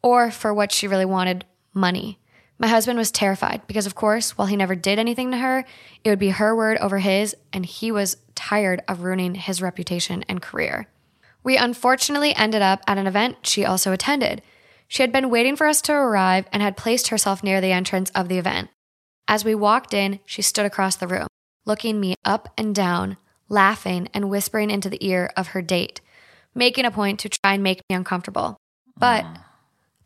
or for what she really wanted money. My husband was terrified because, of course, while he never did anything to her, it would be her word over his, and he was tired of ruining his reputation and career. We unfortunately ended up at an event she also attended. She had been waiting for us to arrive and had placed herself near the entrance of the event. As we walked in, she stood across the room, looking me up and down, laughing and whispering into the ear of her date, making a point to try and make me uncomfortable. But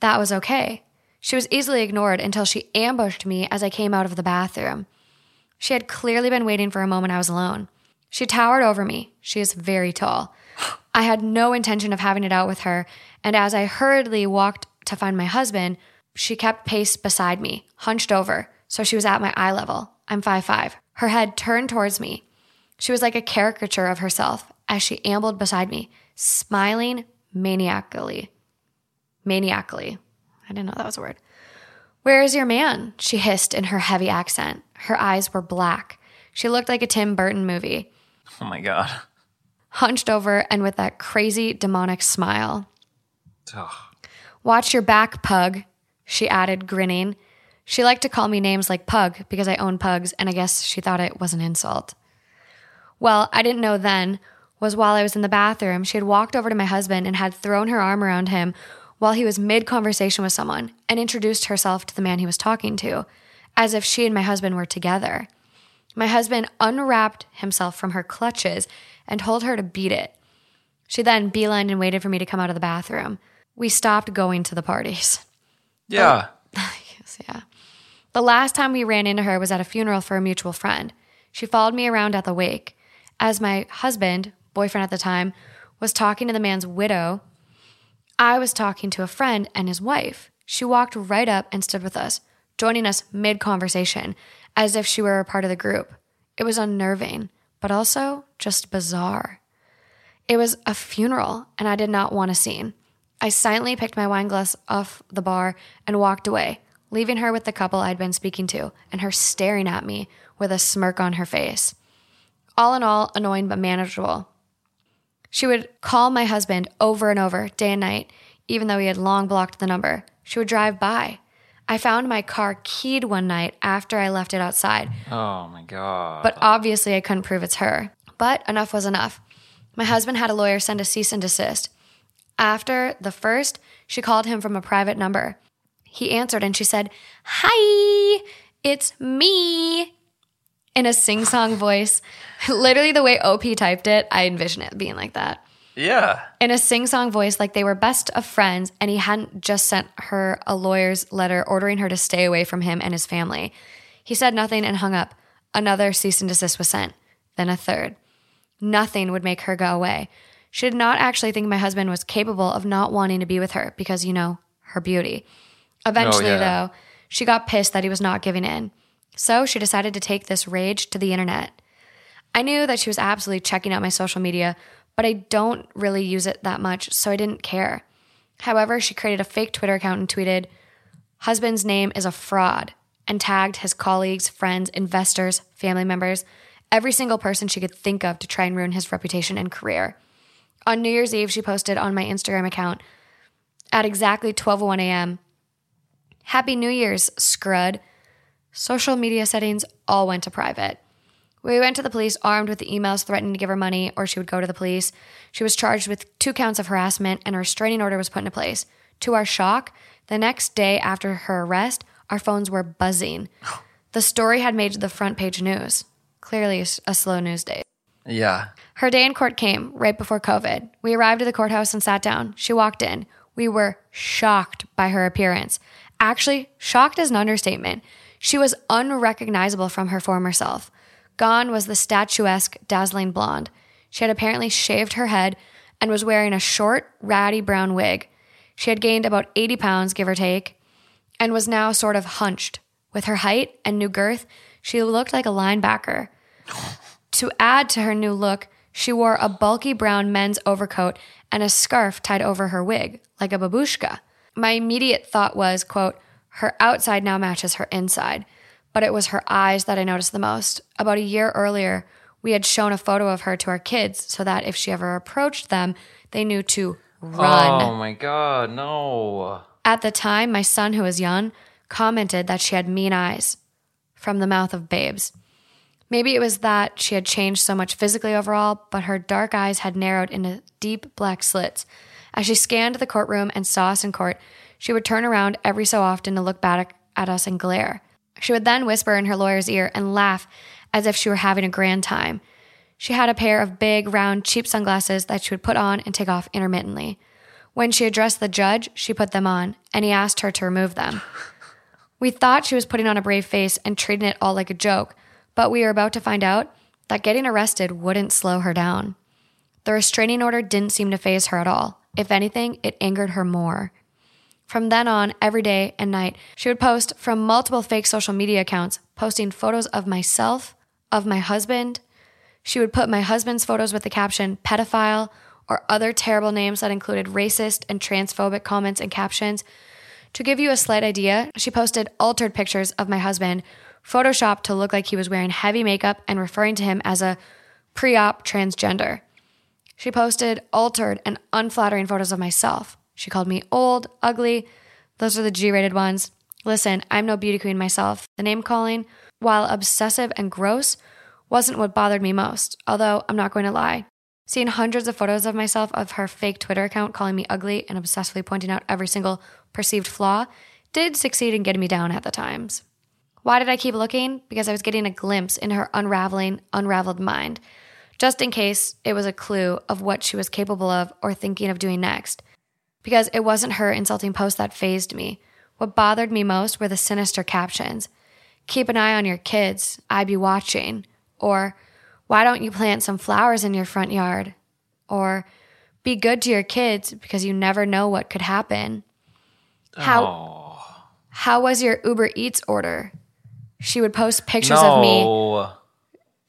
that was okay. She was easily ignored until she ambushed me as I came out of the bathroom. She had clearly been waiting for a moment I was alone. She towered over me. She is very tall. [GASPS] I had no intention of having it out with her, and as I hurriedly walked to find my husband, she kept pace beside me, hunched over, so she was at my eye level. I'm 5'5. Her head turned towards me. She was like a caricature of herself as she ambled beside me, smiling maniacally. Maniacally. I didn't know that was a word. Where is your man? She hissed in her heavy accent. Her eyes were black. She looked like a Tim Burton movie, Oh my god. hunched over and with that crazy demonic smile. Ugh. Watch your back, pug, she added, grinning. She liked to call me names like Pug because I own pugs, and I guess she thought it was an insult. Well, I didn't know then was while I was in the bathroom, she had walked over to my husband and had thrown her arm around him while he was mid conversation with someone and introduced herself to the man he was talking to, as if she and my husband were together. My husband unwrapped himself from her clutches and told her to beat it. She then beelined and waited for me to come out of the bathroom. We stopped going to the parties. Yeah. [LAUGHS] Yes, yeah. The last time we ran into her was at a funeral for a mutual friend. She followed me around at the wake. As my husband, boyfriend at the time, was talking to the man's widow, I was talking to a friend and his wife. She walked right up and stood with us, joining us mid conversation, as if she were a part of the group. It was unnerving, but also just bizarre. It was a funeral, and I did not want a scene. I silently picked my wine glass off the bar and walked away, leaving her with the couple I'd been speaking to, and her staring at me with a smirk on her face. All in all, annoying but manageable. She would call my husband over and over, day and night, even though he had long blocked the number. She would drive by. I found my car keyed one night after I left it outside, Oh my god. but obviously I couldn't prove it's her. But enough was enough. My husband had a lawyer send a cease and desist. After the first, she called him from a private number. He answered and she said, Hi, it's me. In a sing song [SIGHS] voice. Literally the way OP typed it, I envision it being like that. yeah. In a sing song voice, like they were best of friends, and he hadn't just sent her a lawyer's letter ordering her to stay away from him and his family. He said nothing and hung up. Another cease and desist was sent, then a third. Nothing would make her go away. She did not actually think my husband was capable of not wanting to be with her because, you know, her beauty. Eventually, oh, yeah. though, she got pissed that he was not giving in. So she decided to take this rage to the internet. I knew that she was absolutely checking out my social media, but I don't really use it that much, so I didn't care. However, she created a fake Twitter account and tweeted, Husband's name is a fraud, and tagged his colleagues, friends, investors, family members, every single person she could think of to try and ruin his reputation and career. On New Year's Eve, she posted on my Instagram account at exactly 12:01 a.m. Happy New Year's, Scrud. Social media settings all went to private. We went to the police armed with the emails threatening to give her money or she would go to the police. She was charged with two counts of harassment and a restraining order was put into place. To our shock, the next day after her arrest, Our phones were buzzing. [SIGHS] The story had made the front page news. Clearly, a slow news day. Yeah. Her day in court came right before COVID. We arrived at the courthouse and sat down. She walked in. We were shocked by her appearance. Actually, shocked is an understatement. She was unrecognizable from her former self. Gone was the statuesque, dazzling blonde. She had apparently shaved her head and was wearing a short, ratty brown wig. She had gained about 80 pounds, give or take, and was now sort of hunched. With her height and new girth, she looked like a linebacker. [LAUGHS] To add to her new look, she wore a bulky brown men's overcoat and a scarf tied over her wig, like a babushka. My immediate thought was, quote, her outside now matches her inside. But it was her eyes that I noticed the most. About a year earlier, we had shown a photo of her to our kids so that if she ever approached them, they knew to run. Oh my god, no. At the time, my son, who was young, commented that she had mean eyes from the mouth of babes. Maybe it was that she had changed so much physically overall, but her dark eyes had narrowed into deep black slits. As she scanned the courtroom and saw us in court, she would turn around every so often to look back at us and glare. She would then whisper in her lawyer's ear and laugh as if she were having a grand time. She had a pair of big, round, cheap sunglasses that she would put on and take off intermittently. When she addressed the judge, she put them on, and he asked her to remove them. We thought she was putting on a brave face and treating it all like a joke, but we were about to find out that getting arrested wouldn't slow her down. The restraining order didn't seem to faze her at all. If anything, it angered her more. From then on, every day and night, she would post from multiple fake social media accounts, posting photos of myself, of my husband. She would put my husband's photos with the caption pedophile or other terrible names that included racist and transphobic comments and captions. To give you a slight idea, she posted altered pictures of my husband, photoshopped to look like he was wearing heavy makeup and referring to him as a pre op transgender. She posted altered and unflattering photos of myself. She called me old, ugly. Those are the G rated ones. Listen, I'm no beauty queen myself. The name calling, while obsessive and gross, wasn't what bothered me most, although I'm not going to lie. Seeing hundreds of photos of myself of her fake Twitter account calling me ugly and obsessively pointing out every single perceived flaw did succeed in getting me down at the times. Why did I keep looking? Because I was getting a glimpse in her unraveling, unraveled mind, just in case it was a clue of what she was capable of or thinking of doing next because it wasn't her insulting post that fazed me. What bothered me most were the sinister captions. Keep an eye on your kids. I be watching. Or, why don't you plant some flowers in your front yard? Or, be good to your kids because you never know what could happen. How, how was your Uber Eats order? She would post pictures of me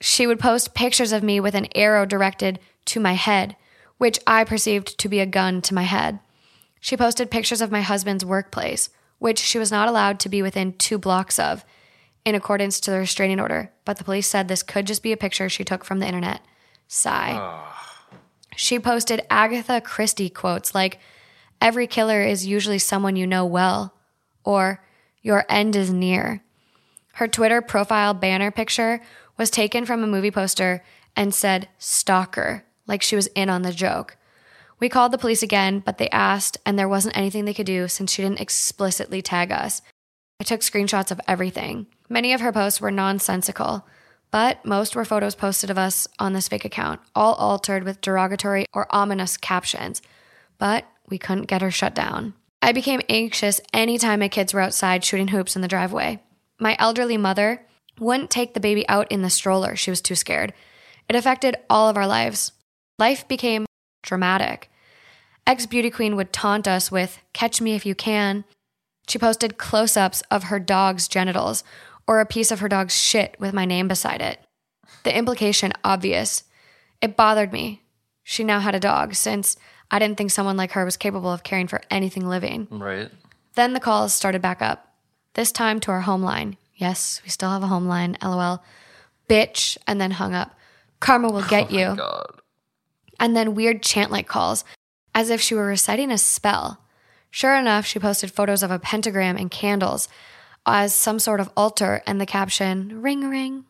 she would post pictures of me with an arrow directed to my head, which I perceived to be a gun to my head. She posted pictures of my husband's workplace, which she was not allowed to be within two blocks of, in accordance to the restraining order, but the police said this could just be a picture she took from the internet. Sigh. Ah. She posted Agatha Christie quotes like, Every killer is usually someone you know well, or Your end is near. Her Twitter profile banner picture was taken from a movie poster and said stalker, like she was in on the joke. We called the police again, but they asked, and there wasn't anything they could do since she didn't explicitly tag us. I took screenshots of everything. Many of her posts were nonsensical, but most were photos posted of us on this fake account, all altered with derogatory or ominous captions. But we couldn't get her shut down. I became anxious anytime my kids were outside shooting hoops in the driveway. My elderly mother wouldn't take the baby out in the stroller, she was too scared. It affected all of our lives. Life became dramatic. Ex beauty queen would taunt us with, Catch me if you can. She posted close ups of her dog's genitals or a piece of her dog's shit with my name beside it. The implication obvious. It bothered me. She now had a dog, since I didn't think someone like her was capable of caring for anything living. Right. Then the calls started back up. This time to our home line. Yes, we still have a home line, lol. Bitch, and then hung up. Karma will get oh you. God. And then weird chant like calls, as if she were reciting a spell. Sure enough, she posted photos of a pentagram and candles as some sort of altar and the caption, ring ring.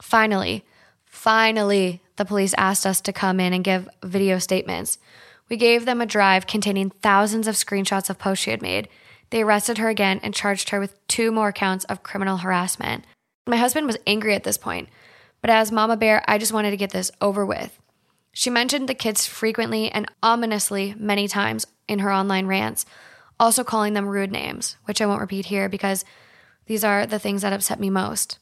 Finally, finally, the police asked us to come in and give video statements. We gave them a drive containing thousands of screenshots of posts she had made. They arrested her again and charged her with two more counts of criminal harassment. My husband was angry at this point, but as Mama Bear, I just wanted to get this over with. She mentioned the kids frequently and ominously many times in her online rants, also calling them rude names, which I won't repeat here because these are the things that upset me most.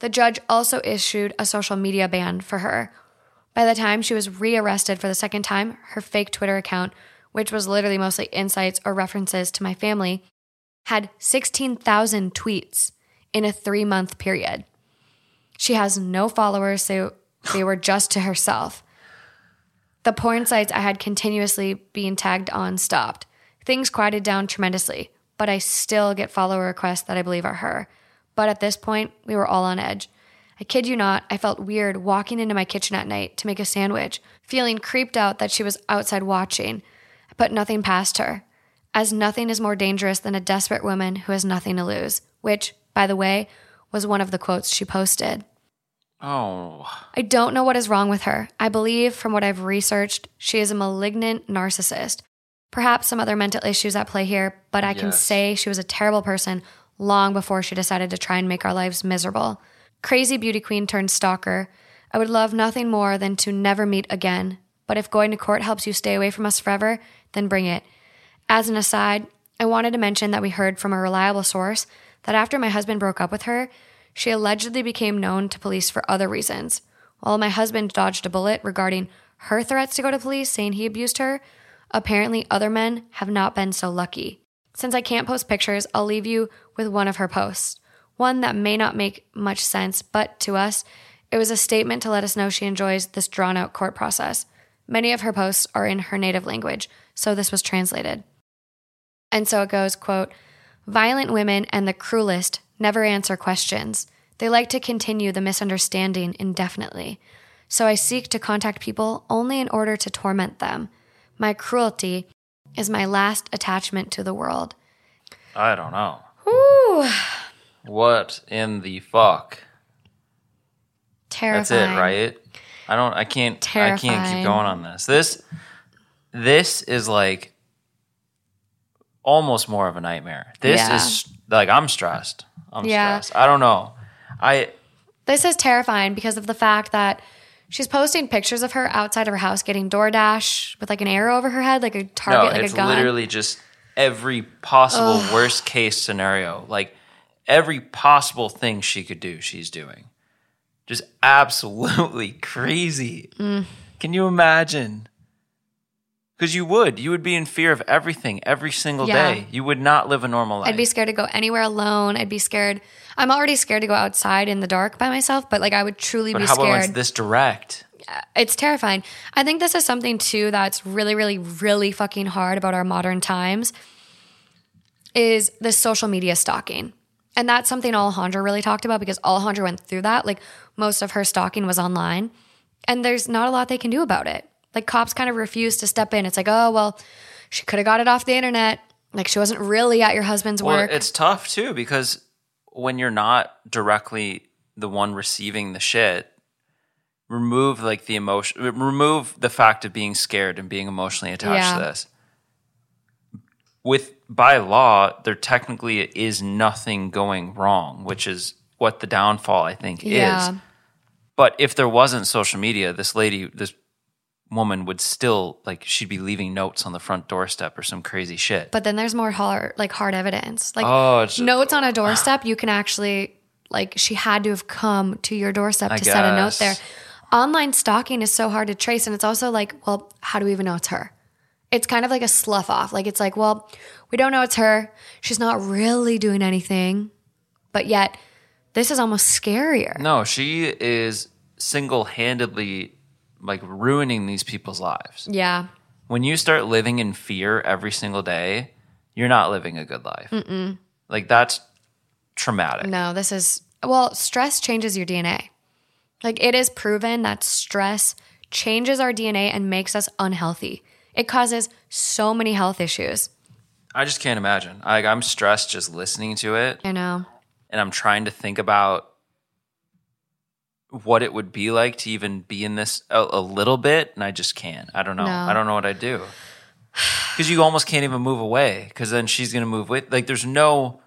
The judge also issued a social media ban for her. By the time she was rearrested for the second time, her fake Twitter account, which was literally mostly insights or references to my family, had 16,000 tweets in a three month period. She has no followers, so they were just to herself. The porn sites I had continuously being tagged on stopped. Things quieted down tremendously, but I still get follower requests that I believe are her. But at this point, we were all on edge. I kid you not, I felt weird walking into my kitchen at night to make a sandwich, feeling creeped out that she was outside watching. Put nothing past her, as nothing is more dangerous than a desperate woman who has nothing to lose, which, by the way, was one of the quotes she posted. Oh, I don't know what is wrong with her. I believe, from what I've researched, she is a malignant narcissist. Perhaps some other mental issues at play here, but I can say she was a terrible person long before she decided to try and make our lives miserable. Crazy beauty queen turned stalker. I would love nothing more than to never meet again, but if going to court helps you stay away from us forever, then bring it. As an aside, I wanted to mention that we heard from a reliable source that after my husband broke up with her, she allegedly became known to police for other reasons. While my husband dodged a bullet regarding her threats to go to police saying he abused her, apparently other men have not been so lucky. Since I can't post pictures, I'll leave you with one of her posts. One that may not make much sense, but to us, it was a statement to let us know she enjoys this drawn out court process. Many of her posts are in her native language, so this was translated. And so it goes, quote, Violent women and the cruelest never answer questions. They like to continue the misunderstanding indefinitely. So I seek to contact people only in order to torment them. My cruelty is my last attachment to the world. I don't know. Whew, What in the fuck? terrifying. That's it, right? I don't. I can't. I can't keep going on this. This. This is like almost more of a nightmare. This Yeah. is like I'm stressed. I'm Yeah. stressed. I don't know. I This is terrifying because of the fact that she's posting pictures of her outside of her house getting DoorDash with like an arrow over her head, like a no. target, like it's a gun. literally just every possible worst case scenario. Like every possible thing she could do, she's doing. Just absolutely [LAUGHS] crazy. Mm. Can you imagine? Because you would. You would be in fear of everything every single Yeah. day. You would not live a normal life. I'd be scared to go anywhere alone. I'd be scared. I'm already scared to go outside in the dark by myself, but like I would truly but be how about when scared. it's this direct? it's terrifying. I think this is something too that's really, really, really fucking hard about our modern times is the social media stalking. And that's something Alejandra really talked about because Alejandra went through that. Like most of her stalking was online. And there's not a lot they can do about it. Like cops kind of refuse to step in. It's like, oh well, she could have got it off the internet. Like she wasn't really at your husband's Well, work. it's tough too because when you're not directly the one receiving the shit, remove like the emotion, remove the fact of being scared and being emotionally attached Yeah. to this. With by law, there technically is nothing going wrong, which is what the downfall I think Yeah. is. But if there wasn't social media, this lady, this woman would still like she'd be leaving notes on the front doorstep or some crazy shit. but then there's more hard like hard evidence. Like oh, it's notes on a doorstep, [SIGHS] you can actually like she had to have come to your doorstep I to set a note there. Online stalking is so hard to trace, and it's also like, well, how do we even know it's her? It's kind of like a slough off. Like it's like, well, we don't know it's her. She's not really doing anything, but yet this is almost scarier. No, she is single handedly like ruining these people's lives. Yeah, When you start living in fear every single day, you're not living a good life. Like that's traumatic. no, this is well, stress changes your DNA. Like it is proven that stress changes our DNA and makes us unhealthy. It causes so many health issues. I just can't imagine. Like I'm stressed just listening to it I know. and I'm trying to think about what it would be like to even be in this a, a little bit and I just can't. I don't know. No. I don't know what I'd do. Because you almost can't even move away because then she's going to move with. Like, there's no.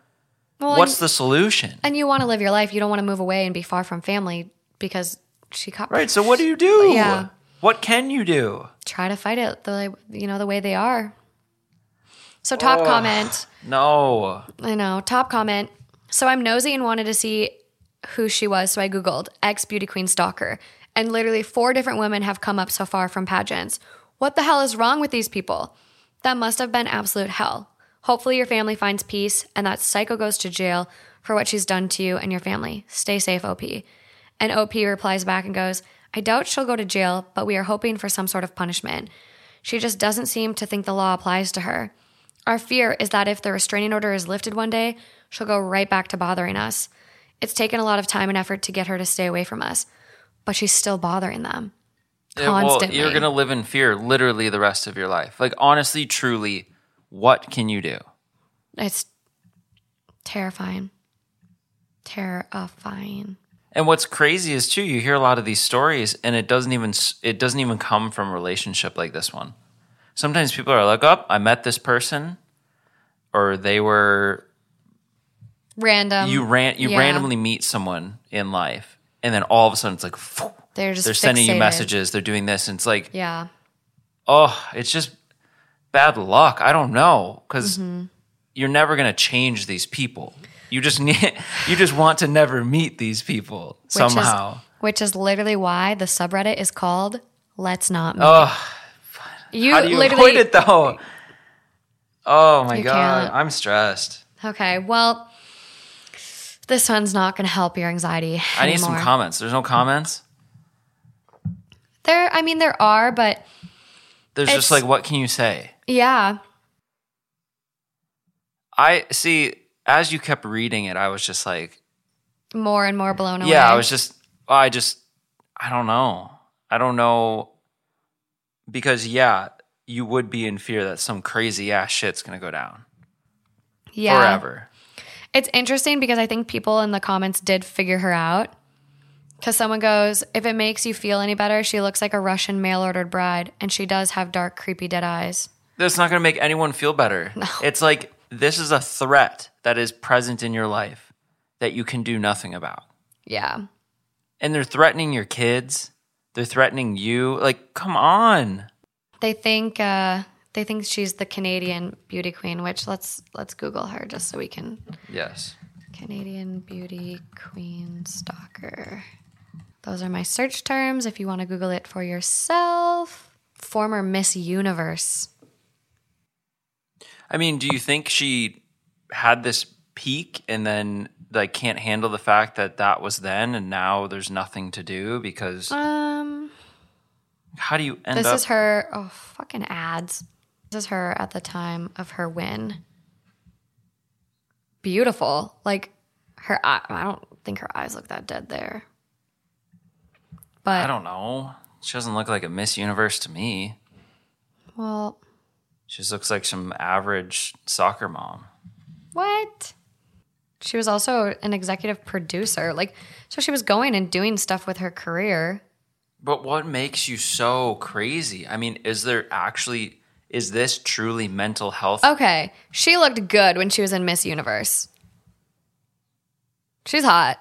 Well, what's and, the solution? and you want to live your life. You don't want to move away and be far from family because she caught Right. So, what do you do? Yeah. What can you do? try to fight it the you know the way they are. So top Ugh. comment. No. I know. Top comment. So I'm nosy and wanted to see who she was. So I Googled ex beauty queen stalker. And literally four different women have come up so far from pageants. What the hell is wrong with these people? That must have been absolute hell. Hopefully your family finds peace and that psycho goes to jail for what she's done to you and your family. Stay safe, OP. And OP replies back and goes, I doubt she'll go to jail, but we are hoping for some sort of punishment. She just doesn't seem to think the law applies to her. Our fear is that if the restraining order is lifted one day, she'll go right back to bothering us. It's taken a lot of time and effort to get her to stay away from us, but she's still bothering them. Yeah, well, Constantly. you're going to live in fear literally the rest of your life. Like, honestly, truly, what can you do? It's terrifying. Terrifying. And what's crazy is too, you hear a lot of these stories, and it doesn't even it doesn't even come from a relationship like this one. Sometimes people are like, "Oh, I met this person," or they were Random. you ran you yeah. randomly meet someone in life, and then all of a sudden it's like They're just they're sending you messages, they're doing this, and it's like, Yeah. oh, it's just bad luck. I don't know because Mm-hmm. you're never gonna change these people. You just [LAUGHS] need you just want to never meet these people Which somehow. Is, which is literally why the subreddit is called Let's Not Meet. oh. you How do you literally avoid it though? Oh my god, can't. I'm stressed. Okay, well, this one's not going to help your anxiety. I need some comments. There's no comments. There, I mean, there are, but There's just like, what can you say? yeah, I see. As you kept reading it, I was just like, more and more blown away. yeah, I was just, I just, I don't know. I don't know because yeah, you would be in fear that some crazy ass shit's gonna go down yeah. forever. It's interesting because I think people in the comments did figure her out. Because someone goes, if it makes you feel any better, she looks like a Russian mail ordered bride, and she does have dark, creepy, dead eyes. That's not gonna make anyone feel better. It's like this is a threat that is present in your life that you can do nothing about. Yeah. and they're threatening your kids. They're threatening you. Like, come on. They think uh, they think she's the Canadian beauty queen, which let's let's Google her just so we can Yes. Canadian beauty queen stalker. Those are my search terms if you want to Google it for yourself. Former Miss Universe. I mean, do you think she had this peak and then like can't handle the fact that that was then and now there's nothing to do because Um, how do you end up? this up is her. Oh, fucking ads. This is her at the time of her win. Beautiful. Like her. eye- I don't think her eyes look that dead there. But I don't know. She doesn't look like a Miss Universe to me. well, She just looks like some average soccer mom. What? She was also an executive producer. Like, so she was going and doing stuff with her career. But what makes you so crazy? I mean, is there actually is this truly mental health? Okay. She looked good when she was in Miss Universe. She's hot.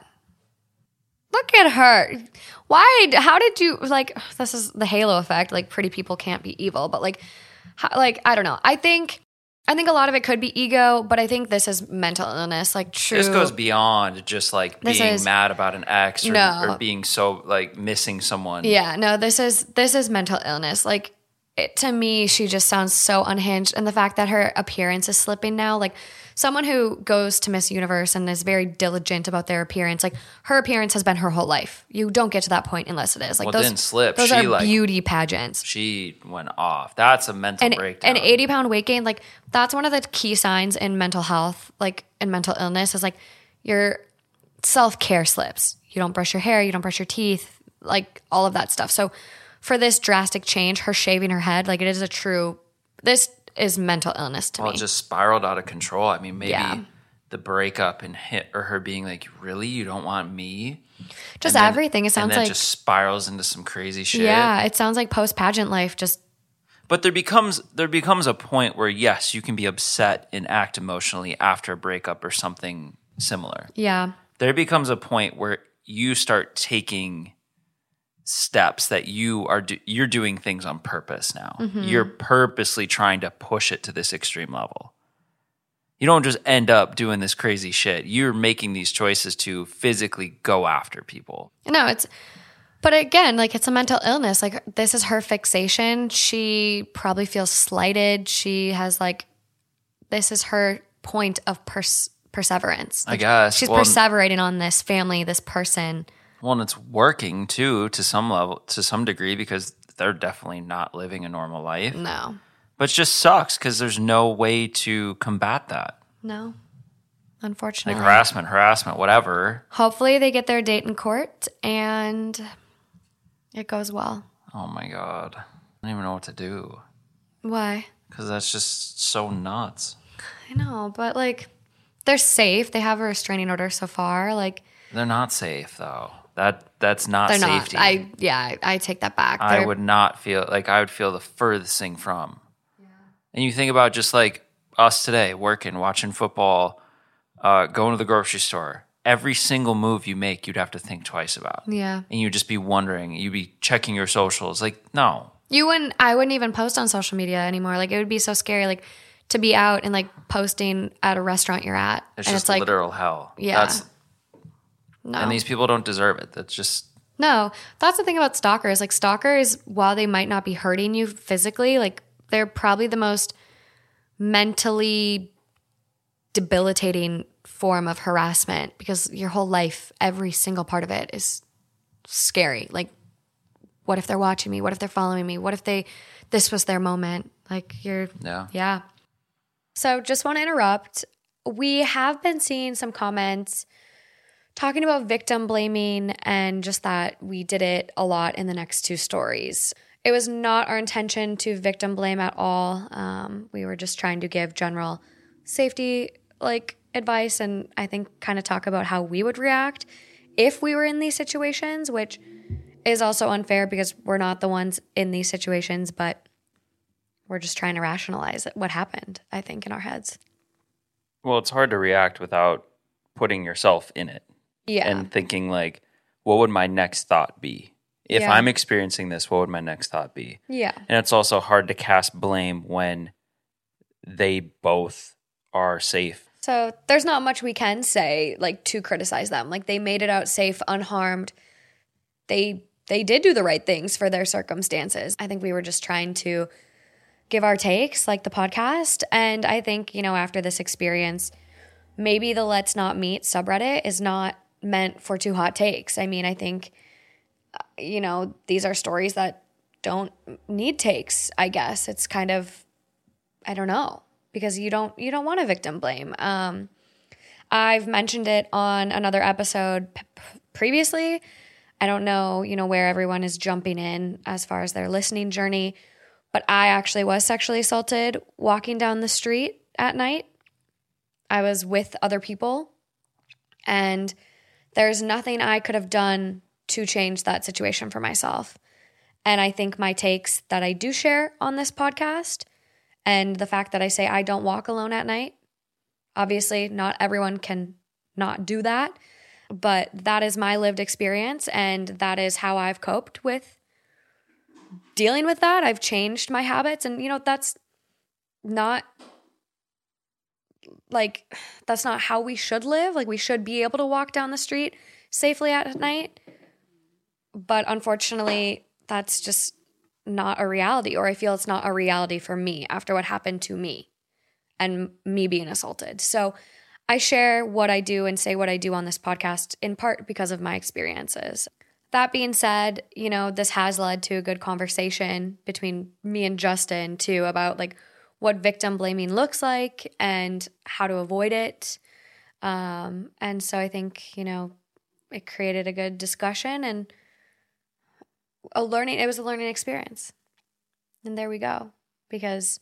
Look at her. Why? How did you, like, this is the halo effect. Like, pretty people can't be evil, but like, how, like, I don't know. I think. I think a lot of it could be ego, but I think this is mental illness, like true. This goes beyond just like This being is- mad about an ex or, No. or being so like missing someone. Yeah, no, this is this is mental illness. Like it, to me, she just sounds so unhinged, and the fact that her appearance is slipping now, like someone who goes to Miss Universe and is very diligent about their appearance, like her appearance has been her whole life. You don't get to that point unless it is like Well, it those didn't slip. Those She, are like- beauty pageants. She went off. That's a mental And breakdown. an 80 pound weight gain, like that's one of the key signs in mental health, like in mental illness, is like your self care slips. You don't brush your hair, you don't brush your teeth, like all of that stuff. So for this drastic change, her shaving her head, like it is a true, this is mental illness to well, me. it just spiraled out of control. I mean, maybe Yeah. the breakup and hit or her being like, "Really, you don't want me?" just then- everything. It and sounds then like, just spirals into some crazy shit. yeah, it sounds like post pageant life. Just But there becomes there becomes a point where yes, you can be upset and act emotionally after a breakup or something similar. Yeah. There becomes a point where you start taking steps that you are do, you're doing things on purpose now. Mm-hmm. You're purposely trying to push it to this extreme level. You don't just end up doing this crazy shit. You're making these choices to physically go after people. No, it's, but again, like it's a mental illness. Like this is her fixation. She probably feels slighted. She has like, this is her point of pers- perseverance. I guess. She's Well, perseverating on this family, this person. Well, and it's working too to some level, to some degree, because they're definitely not living a normal life. No, But it just sucks because there's no way to combat that. no, Like unfortunately. harassment, harassment, whatever. Hopefully they get their date in court and it goes well. Oh my God. I don't even know what to do Why? because that's just so nuts. I know, but like they're safe. They have a restraining order so far. Like They're not safe though. That That's not they're safety. not. I yeah, I, I take that back. I They're- would not feel like I would feel the furthest thing from. And you think about just like us today, working, watching football, uh, going to the grocery store. Every single move you make, you'd have to think twice about. Yeah. And you'd just be wondering, you'd be checking your socials. Like, no. You wouldn't. I wouldn't even post on social media anymore. Like it would be so scary. Like to be out and like posting at a restaurant you're at, It's and just it's like literal hell. Yeah. That's, no, and these people don't deserve it. That's just, no. That's the thing about stalkers. Like stalkers, while they might not be hurting you physically, like they're probably the most mentally debilitating form of harassment because your whole life, every single part of it is scary. Like, what if they're watching me? What if they're following me? What if they, this was their moment? Like, you're, yeah. yeah. So just want to interrupt. We have been seeing some comments talking about victim blaming and just that we did it a lot in the next two stories. It was not our intention to victim blame at all. Um, we were just trying to give general safety like advice and I think kind of talk about how we would react if we were in these situations, which is also unfair because we're not the ones in these situations, but we're just trying to rationalize what happened, I think, in our heads. Well, it's hard to react without putting yourself in it. Yeah. and thinking like what would my next thought be if Yeah. i'm experiencing this what would my next thought be yeah. and it's also hard to cast blame when they both are safe So there's not much we can say like to criticize them. Like they made it out safe, unharmed. They they did do the right things for their circumstances. I think we were just trying to give our takes like the podcast and I think, you know, after this experience, maybe the let's not meet subreddit is not meant for two hot takes. I mean, I think uh, you know, these are stories that don't need takes, I guess. It's kind of I don't know because you don't you don't want to victim blame. Um, I've mentioned it on another episode p- previously. I don't know, you know, where everyone is jumping in as far as their listening journey, but I actually was sexually assaulted walking down the street at night. I was with other people, and there's nothing I could have done to change that situation for myself. And I think my takes that I do share on this podcast and the fact that I say I don't walk alone at night. Obviously, not everyone can not do that, but that is my lived experience and that is how I've coped with dealing with that. I've changed my habits and you know that's not like that's not how we should live. Like we should be able to walk down the street safely at night. But unfortunately, that's just not a reality, or I feel it's not a reality for me after what happened to me and me being assaulted. So I share what I do and say what I do on this podcast in part because of my experiences. That being said, you know, this has led to a good conversation between me and Justin too about like what victim blaming looks like and how to avoid it. Um, and so I think, you know, it created a good discussion and a learning it was a learning experience. And there we go. Because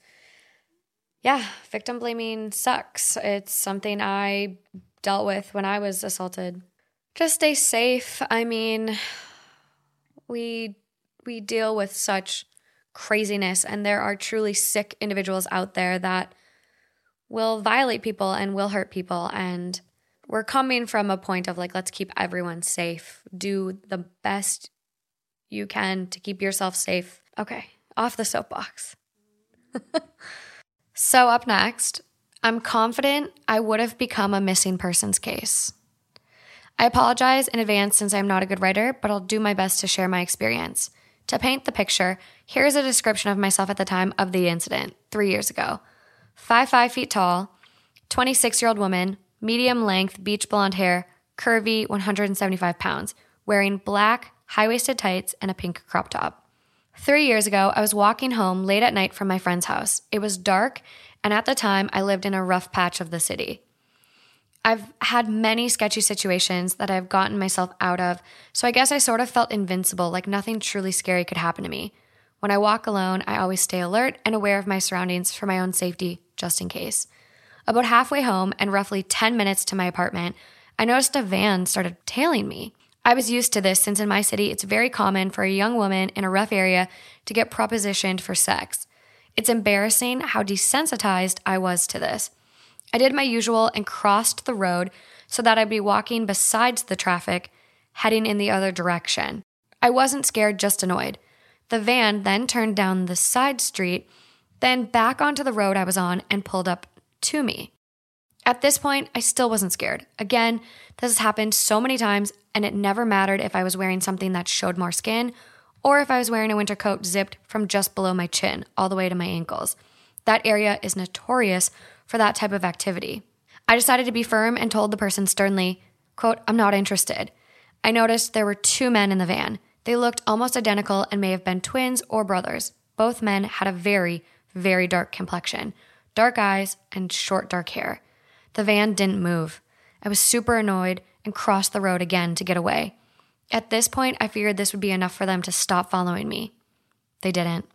yeah victim blaming sucks. It's something i dealt with when i was assaulted. Just stay safe i mean we we deal with such craziness. And there are truly sick individuals out there that will violate people and will hurt people. And we're coming from a point of like, let's keep everyone safe. Do the best you can to keep yourself safe. Okay, off the soapbox. [LAUGHS] so, up next, I'm confident I would have become a missing persons case. I apologize in advance since I'm not a good writer, but I'll do my best to share my experience. To paint the picture, here's a description of myself at the time of the incident, three years ago. Five five feet tall, 26 year old woman, medium length, beach blonde hair, curvy, 175 pounds, wearing black, high waisted tights, and a pink crop top. Three years ago, I was walking home late at night from my friend's house. It was dark, and at the time, I lived in a rough patch of the city. I've had many sketchy situations that I've gotten myself out of, so I guess I sort of felt invincible, like nothing truly scary could happen to me. When I walk alone, I always stay alert and aware of my surroundings for my own safety, just in case. About halfway home and roughly 10 minutes to my apartment, I noticed a van started tailing me. I was used to this since in my city it's very common for a young woman in a rough area to get propositioned for sex. It's embarrassing how desensitized I was to this. I did my usual and crossed the road so that I'd be walking besides the traffic, heading in the other direction. I wasn't scared, just annoyed. The van then turned down the side street, then back onto the road I was on and pulled up to me. At this point, I still wasn't scared. Again, this has happened so many times, and it never mattered if I was wearing something that showed more skin or if I was wearing a winter coat zipped from just below my chin all the way to my ankles. That area is notorious for that type of activity. I decided to be firm and told the person sternly, quote, I'm not interested. I noticed there were two men in the van. They looked almost identical and may have been twins or brothers. Both men had a very, very dark complexion, dark eyes, and short dark hair. The van didn't move. I was super annoyed and crossed the road again to get away. At this point, I figured this would be enough for them to stop following me. They didn't.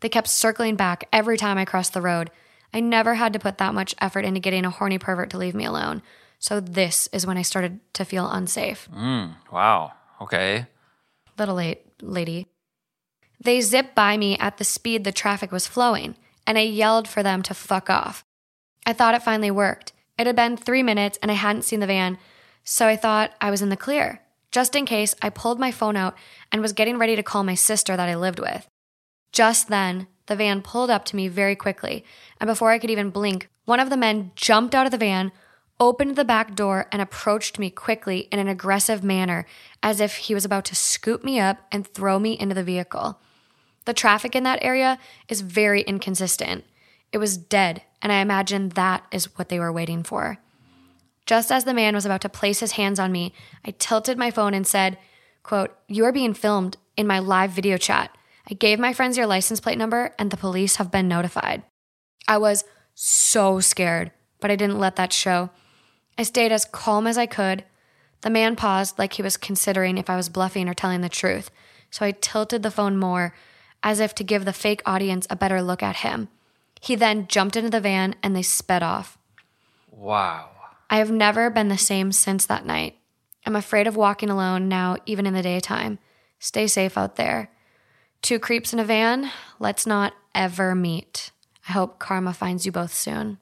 They kept circling back every time I crossed the road, I never had to put that much effort into getting a horny pervert to leave me alone. So this is when I started to feel unsafe. Mm, wow. Okay. Little late, lady. They zipped by me at the speed the traffic was flowing, and I yelled for them to fuck off. I thought it finally worked. It had been three minutes and I hadn't seen the van, so I thought I was in the clear. Just in case, I pulled my phone out and was getting ready to call my sister that I lived with. Just then, the van pulled up to me very quickly, and before I could even blink, one of the men jumped out of the van, opened the back door, and approached me quickly in an aggressive manner, as if he was about to scoop me up and throw me into the vehicle. The traffic in that area is very inconsistent. It was dead, and I imagine that is what they were waiting for. Just as the man was about to place his hands on me, I tilted my phone and said, quote, You are being filmed in my live video chat. I gave my friends your license plate number, and the police have been notified. I was so scared, but I didn't let that show. I stayed as calm as I could. The man paused like he was considering if I was bluffing or telling the truth, so I tilted the phone more, as if to give the fake audience a better look at him. He then jumped into the van and they sped off. Wow. I have never been the same since that night. I'm afraid of walking alone now, even in the daytime. Stay safe out there. Two creeps in a van, let's not ever meet. I hope karma finds you both soon.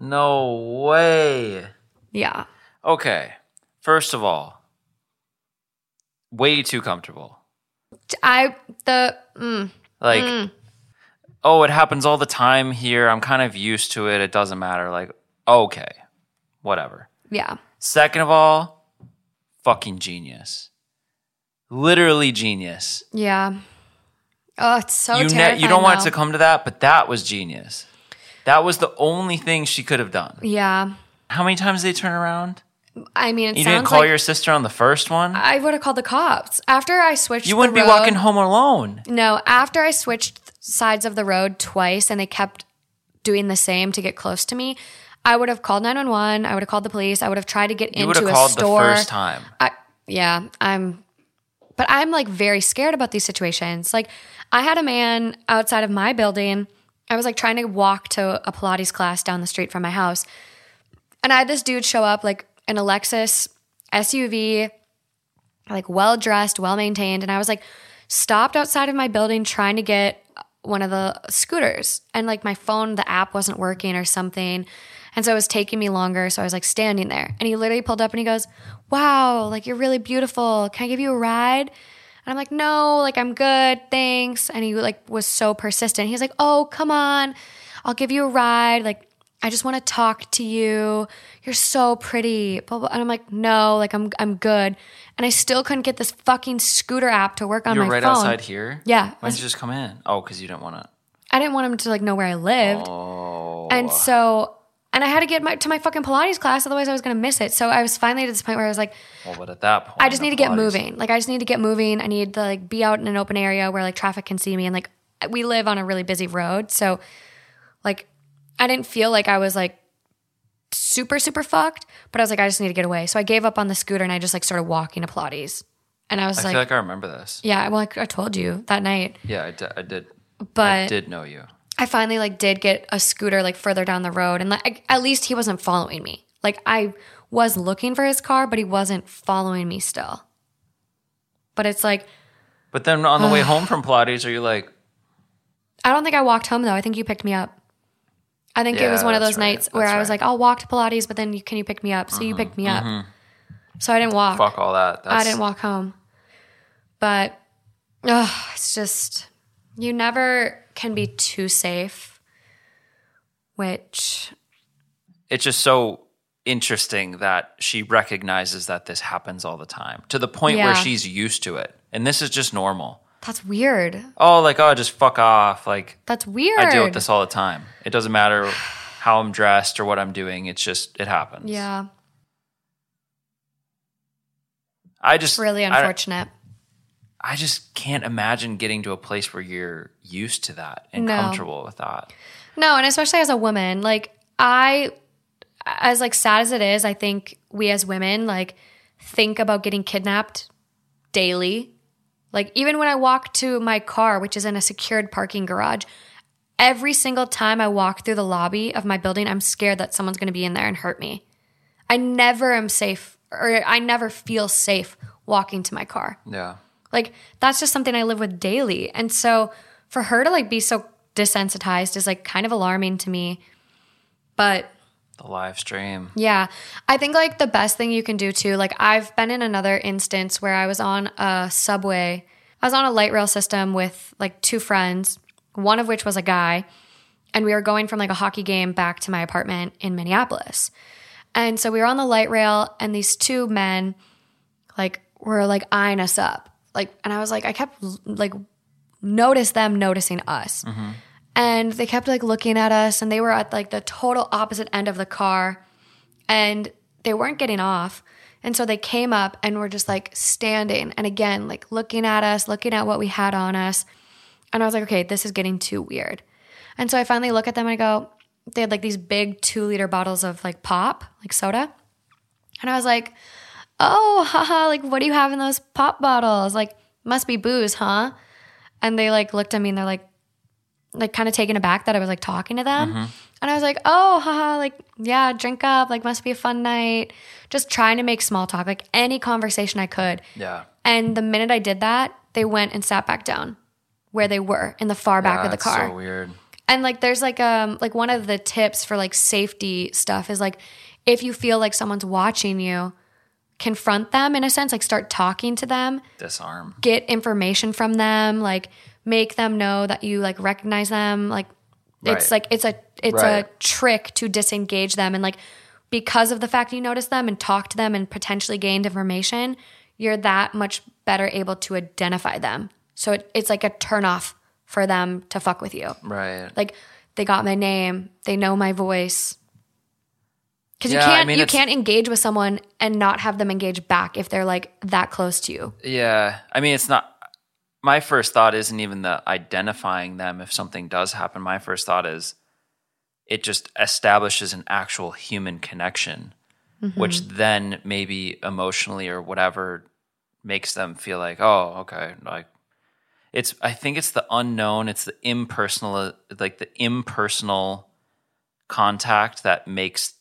No way. Yeah. Okay. First of all, way too comfortable. I, the, mm, Like, oh, it happens all the time here. I'm kind of used to it. It doesn't matter. Like, okay, whatever. yeah. Second of all, fucking genius. Literally genius. Yeah. Oh, it's so you, terrifying. you don't want it to come to that, but that was genius. That was the only thing she could have done. Yeah. How many times did they turn around? I mean, it You didn't call like your sister on the first one? I would have called the cops after I switched. you wouldn't the be walking home alone. No, after I switched sides of the road twice and they kept doing the same to get close to me, I would have called 911. I would have called the police. I would have tried to get You into a store. the first time. I, yeah, I'm, but I'm like very scared about these situations. Like, I had a man outside of my building. I was like trying to walk to a Pilates class down the street from my house. And I had this dude show up, like a Lexus SUV, like well dressed, well maintained. And I was like stopped outside of my building trying to get one of the scooters. And like my phone, the app wasn't working or something. And so it was taking me longer. So I was like standing there. And he literally pulled up and he goes, Wow, like you're really beautiful. Can I give you a ride? And I'm like, No, like I'm good. Thanks. And he like was so persistent. He's like, Oh, come on. I'll give you a ride. Like, I just want to talk to you. You're so pretty. Blah, blah. And I'm like, no, like I'm I'm good. And I still couldn't get this fucking scooter app to work on You were my right phone. outside here. Yeah. Why didn't you just come in? Oh, because you didn't want to. I didn't want him to like know where I lived. Oh. And so and I had to get my to my fucking Pilates class, otherwise I was gonna miss it. So I was finally to this point where I was like, Well, but at that point, I just need to get moving. Like I just need to get moving. I need to like be out in an open area where like traffic can see me. And like we live on a really busy road. So like I didn't feel like I was like super, super fucked, but I was like, I just need to get away. So I gave up on the scooter and I just like started walking to Pilates. And I was like I like, feel like I remember this. yeah, well, like I told you that night. Yeah, I did. I did. I But did know you. I finally like did get a scooter like further down the road and like at least he wasn't following me. Like I was looking for his car, but he wasn't following me still. But it's like But then on the way [SIGHS] home from Pilates, are you like, I don't think I walked home though. I think you picked me up. I think it was one of those right. nights where That's I was right. like, I'll walk to Pilates, but then you, can you pick me up? So you mm-hmm, picked me up. Mm-hmm. So I didn't walk. fuck all that? That's, I didn't walk home. But ugh, it's just you never can be too safe. Which It's just so interesting that she recognizes that this happens all the time to the point where she's used to it, and this is just normal. that's weird. Oh, like oh, just fuck off. Like That's weird. I deal with this all the time. It doesn't matter how I'm dressed or what I'm doing. It's just it happens. Yeah, I just really I- unfortunate. I just can't imagine getting to a place where you're used to that and No. comfortable with that. No, and especially as a woman, like I as like sad as it is, I think we as women like think about getting kidnapped daily. Like even when I walk to my car, which is in a secured parking garage, every single time I walk through the lobby of my building, I'm scared that someone's going to be in there and hurt me. I never am safe or I never feel safe walking to my car. Yeah. Like that's just something I live with daily. And so for her to like be so desensitized is like kind of alarming to me. But The live stream. yeah, I think like the best thing you can do too, like I've been in another instance where I was on a subway. I was on a light rail system with like two friends, one of which was a guy, and we were going from like a hockey game back to my apartment in Minneapolis. And so we were on the light rail and these two men like were like eyeing us up. Like and I was like I kept like notice them noticing us. Mm-hmm. And they kept like looking at us and they were at like the total opposite end of the car and they weren't getting off. And so they came up and were just like standing and again, like looking at us, looking at what we had on us. And I was like, okay, this is getting too weird. And so I finally look at them and I go, they had like these big two liter bottles of like pop, like soda. And I was like, oh, [LAUGHS] haha, like what do you have in those pop bottles? Like, must be booze, huh? And they like looked at me and they're like, like kind of taken aback that I was like talking to them. And I was like, oh, haha, like, yeah, drink up, like, must be a fun night. Just trying to make small talk, like any conversation I could. Yeah. And the minute I did that, they went and sat back down where they were in the far back Yeah, of the car. So weird. And like there's like um like one of the tips for like safety stuff is like if you feel like someone's watching you, confront them in a sense, like start talking to them, Disarm. get information from them, like make them know that you like recognize them, like it's like it's a it's Right. a trick to disengage them and like because of the fact you notice them and talk to them and potentially gained information, you're that much better able to identify them. So it, it's like a turnoff for them to fuck with you. Right. Like they got my name, they know my voice. Because Yeah, you I can't mean, you can't engage with someone and not have them engage back if they're like that close to you. Yeah. I mean, it's not. My first thought isn't even the identifying them if something does happen. My first thought is it just establishes an actual human connection, mm-hmm. which then maybe emotionally or whatever makes them feel like, oh, okay, like it's. I think it's the unknown. It's the impersonal, like the impersonal contact that makes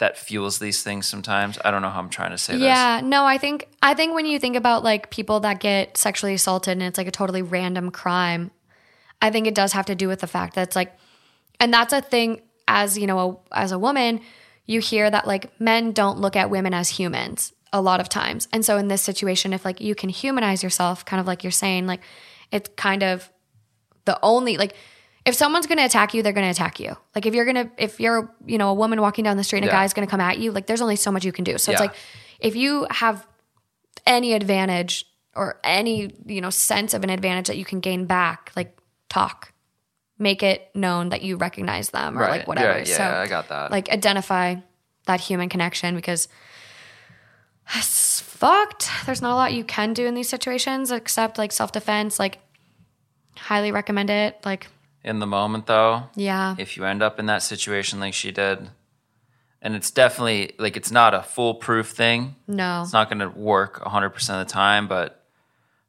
that fuels these things sometimes. I don't know how I'm trying to say this. Yeah, no, I think I think when you think about like people that get sexually assaulted and it's like a totally random crime, I think it does have to do with the fact that it's like and that's a thing as, you know, a, as a woman, you hear that like men don't look at women as humans a lot of times. And so in this situation if like you can humanize yourself, kind of like you're saying, like it's kind of the only like if someone's going to attack you, they're going to attack you. Like if you're going to, if you're, you know, a woman walking down the street and Yeah. a guy's going to come at you, like there's only so much you can do. So it's like if you have any advantage or any, you know, sense of an advantage that you can gain back, like talk, make it known that you recognize them or Right. like whatever. Yeah, yeah, so I got that. like identify that human connection because it's fucked. There's not a lot you can do in these situations except like self defense. Like, highly recommend it. Like, In the moment, though, yeah. if you end up in that situation like she did, and it's definitely like it's not a foolproof thing. No. It's not going to work 100% of the time, but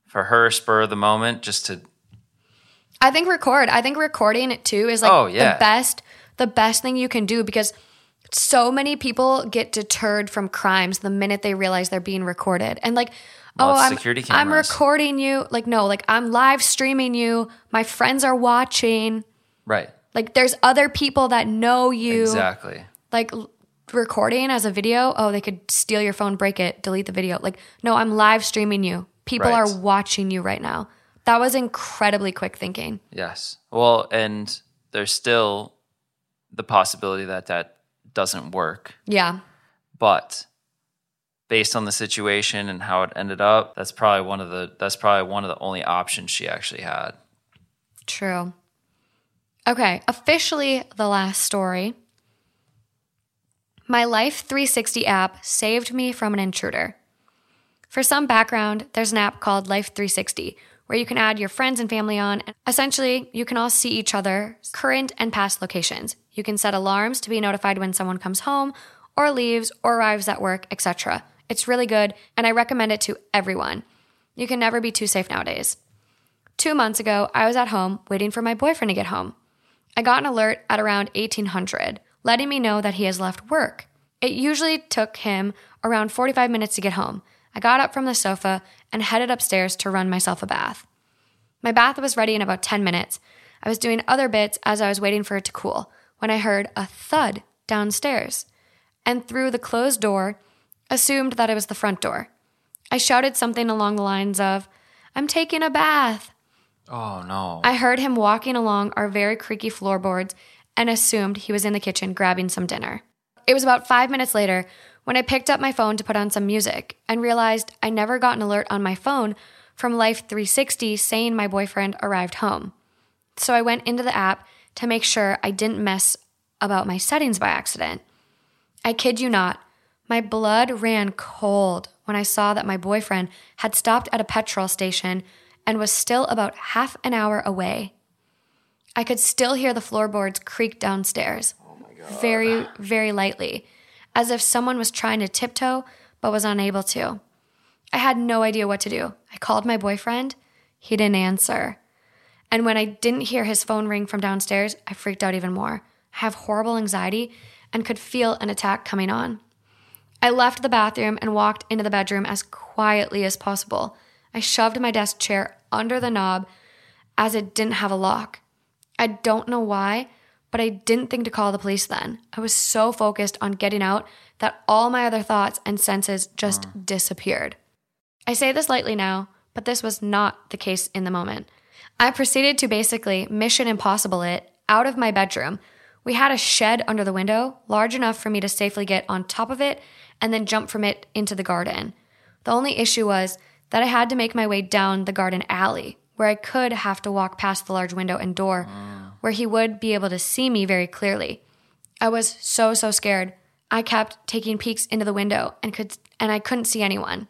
for her, spur of the moment, just to I think record. I think recording it too is like Oh, yeah. the best the best thing you can do because so many people get deterred from crimes the minute they realize they're being recorded. And like, Oh, I'm, security I'm recording you. Like, no, like I'm live streaming you. My friends are watching. right. Like there's other people that know you. Exactly. Like recording as a video, oh, they could steal your phone, break it, delete the video. Like, no, I'm live streaming you. People Right. are watching you right now. That was incredibly quick thinking. Yes. Well, and there's still the possibility that that doesn't work, Yeah. but based on the situation and how it ended up, that's probably one of the that's probably one of the only options she actually had. True. Okay, officially the last story. My Life 360 app saved me from an intruder. For some background, there's an app called Life 360 where you can add your friends and family on. Essentially, you can all see each other's current and past locations. You can set alarms to be notified when someone comes home or leaves or arrives at work, etc. It's really good, and I recommend it to everyone. You can never be too safe nowadays. Two months ago, I was at home waiting for my boyfriend to get home. I got an alert at around 1800, letting me know that he has left work. It usually took him around 45 minutes to get home. I got up from the sofa and headed upstairs to run myself a bath. My bath was ready in about 10 minutes. I was doing other bits as I was waiting for it to cool when I heard a thud downstairs and through the closed door, assumed that it was the front door. I shouted something along the lines of, I'm taking a bath. Oh no. I heard him walking along our very creaky floorboards and assumed he was in the kitchen grabbing some dinner. It was about five minutes later when I picked up my phone to put on some music and realized I never got an alert on my phone from Life 360 saying my boyfriend arrived home. So I went into the app to make sure I didn't mess about my settings by accident. I kid you not, my blood ran cold when I saw that my boyfriend had stopped at a petrol station and was still about half an hour away. I could still hear the floorboards creak downstairs. oh Very, very lightly, as if someone was trying to tiptoe but was unable to. I had no idea what to do. I called my boyfriend. He didn't answer. And when I didn't hear his phone ring from downstairs, I freaked out even more. I have horrible anxiety and could feel an attack coming on. I left the bathroom and walked into the bedroom as quietly as possible. I shoved my desk chair under the knob as it didn't have a lock. I don't know why, but I didn't think to call the police then. I was so focused on getting out that all my other thoughts and senses just disappeared. I say this lightly now, but this was not the case in the moment. I proceeded to basically mission impossible it out of my bedroom. We had a shed under the window, large enough for me to safely get on top of it and then jump from it into the garden. The only issue was that I had to make my way down the garden alley, where I could have to walk past the large window and door, where he would be able to see me very clearly. I was so so scared. I kept taking peeks into the window and could and I couldn't see anyone.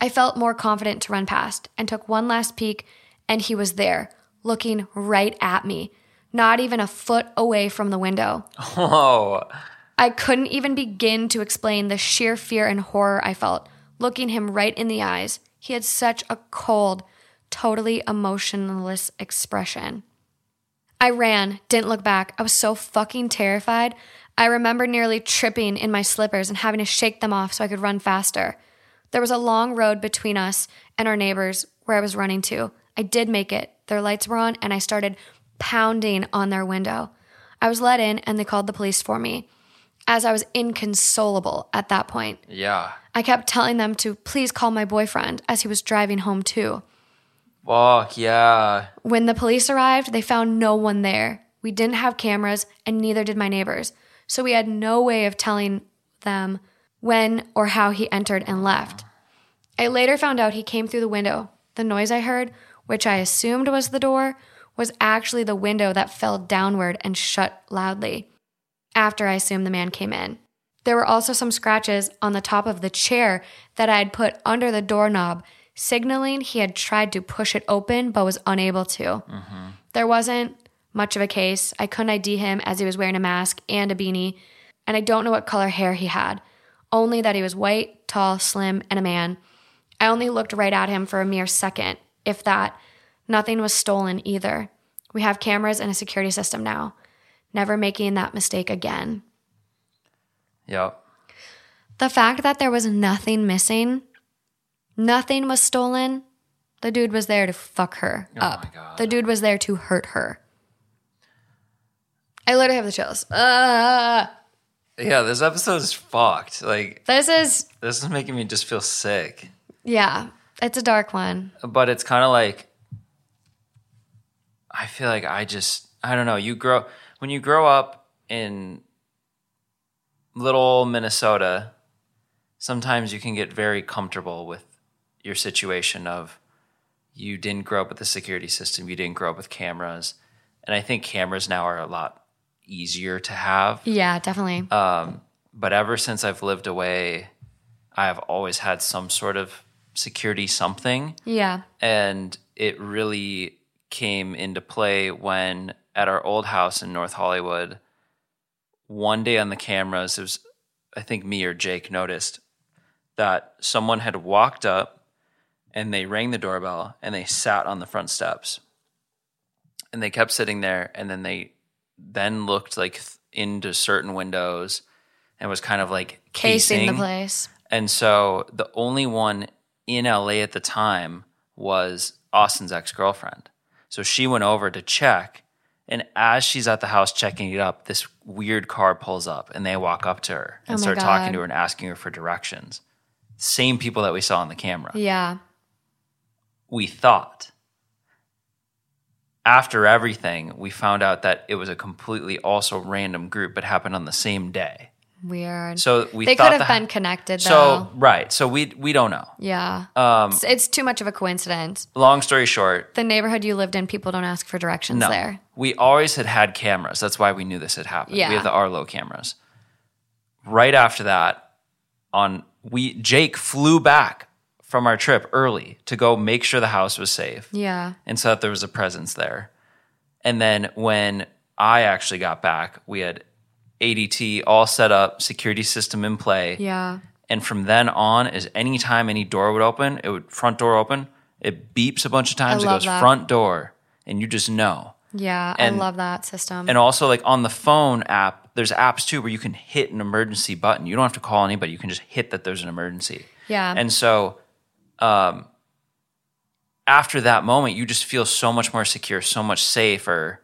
I felt more confident to run past and took one last peek and he was there, looking right at me, not even a foot away from the window. [LAUGHS] Oh. I couldn't even begin to explain the sheer fear and horror I felt looking him right in the eyes. He had such a cold, totally emotionless expression. I ran, didn't look back. I was so fucking terrified. I remember nearly tripping in my slippers and having to shake them off so I could run faster. There was a long road between us and our neighbors where I was running to. I did make it. Their lights were on and I started pounding on their window. I was let in and they called the police for me. As I was inconsolable at that point, Yeah. I kept telling them to please call my boyfriend as he was driving home too. Fuck yeah. When the police arrived, they found no one there. We didn't have cameras, and neither did my neighbors. So we had no way of telling them when or how he entered and left. I later found out he came through the window. The noise I heard, which I assumed was the door, was actually the window that fell downward and shut loudly after I assumed the man came in. There were also some scratches on the top of the chair that I had put under the doorknob, signaling he had tried to push it open but was unable to. There wasn't much of a case. I couldn't ID him as he was wearing a mask and a beanie, and I don't know what color hair he had, only that he was white, tall, slim, and a man. I only looked right at him for a mere second, if that. Nothing was stolen either. We have cameras and a security system now. Never making that mistake again. Yep. The fact that there was nothing missing, nothing was stolen, the dude was there to fuck her up. my God. The dude was there to hurt her. I literally have the chills. Uh, Yeah, this episode is fucked. Like, this is, this is making me just feel sick. yeah, it's a dark one. But it's kind of like, I feel like I just, I don't know. You grow, when you grow up in little Minnesota, sometimes you can get very comfortable with your situation of you didn't grow up with the security system, you didn't grow up with cameras. And I think cameras now are a lot easier to have. Yeah, definitely. Um, but ever since I've lived away, I have always had some sort of security something. yeah. And it really came into play when at our old house in North Hollywood, one day on the cameras, it was, I think me or Jake noticed that someone had walked up and they rang the doorbell and they sat on the front steps. And they kept sitting there and then they then looked like into certain windows and was kind of like Casing casing the place. and so the only one in LA at the time was Austin's ex girlfriend. So she went over to check. And as she's at the house checking it up, this weird car pulls up and they walk up to her and Oh start talking to her and asking her for directions. Same people that we saw on the camera. Yeah. We thought. After everything, we found out that it was a completely also random group, but happened on the same day. Weird. So we they could have been connected though. So right, so we we don't know. yeah. Um, it's, it's too much of a coincidence. long story short, The neighborhood you lived in, people don't ask for directions no, there. we always had had cameras. That's why we knew this had happened. Yeah. We have the Arlo cameras. Right after that, on we Jake flew back from our trip early to go make sure the house was safe Yeah. and so that there was a presence there. And then when I actually got back, we had ADT all set up, security system in play. Yeah. And from then on, is anytime any door would open, it would front door open, it beeps a bunch of times. It goes that. front door, and you just know. Yeah. And- I love that system. And also, like on the phone app, there's apps too where you can hit an emergency button. You don't have to call anybody. You can just hit that there's an emergency. yeah. And so, um, after that moment, you just feel so much more secure, so much safer.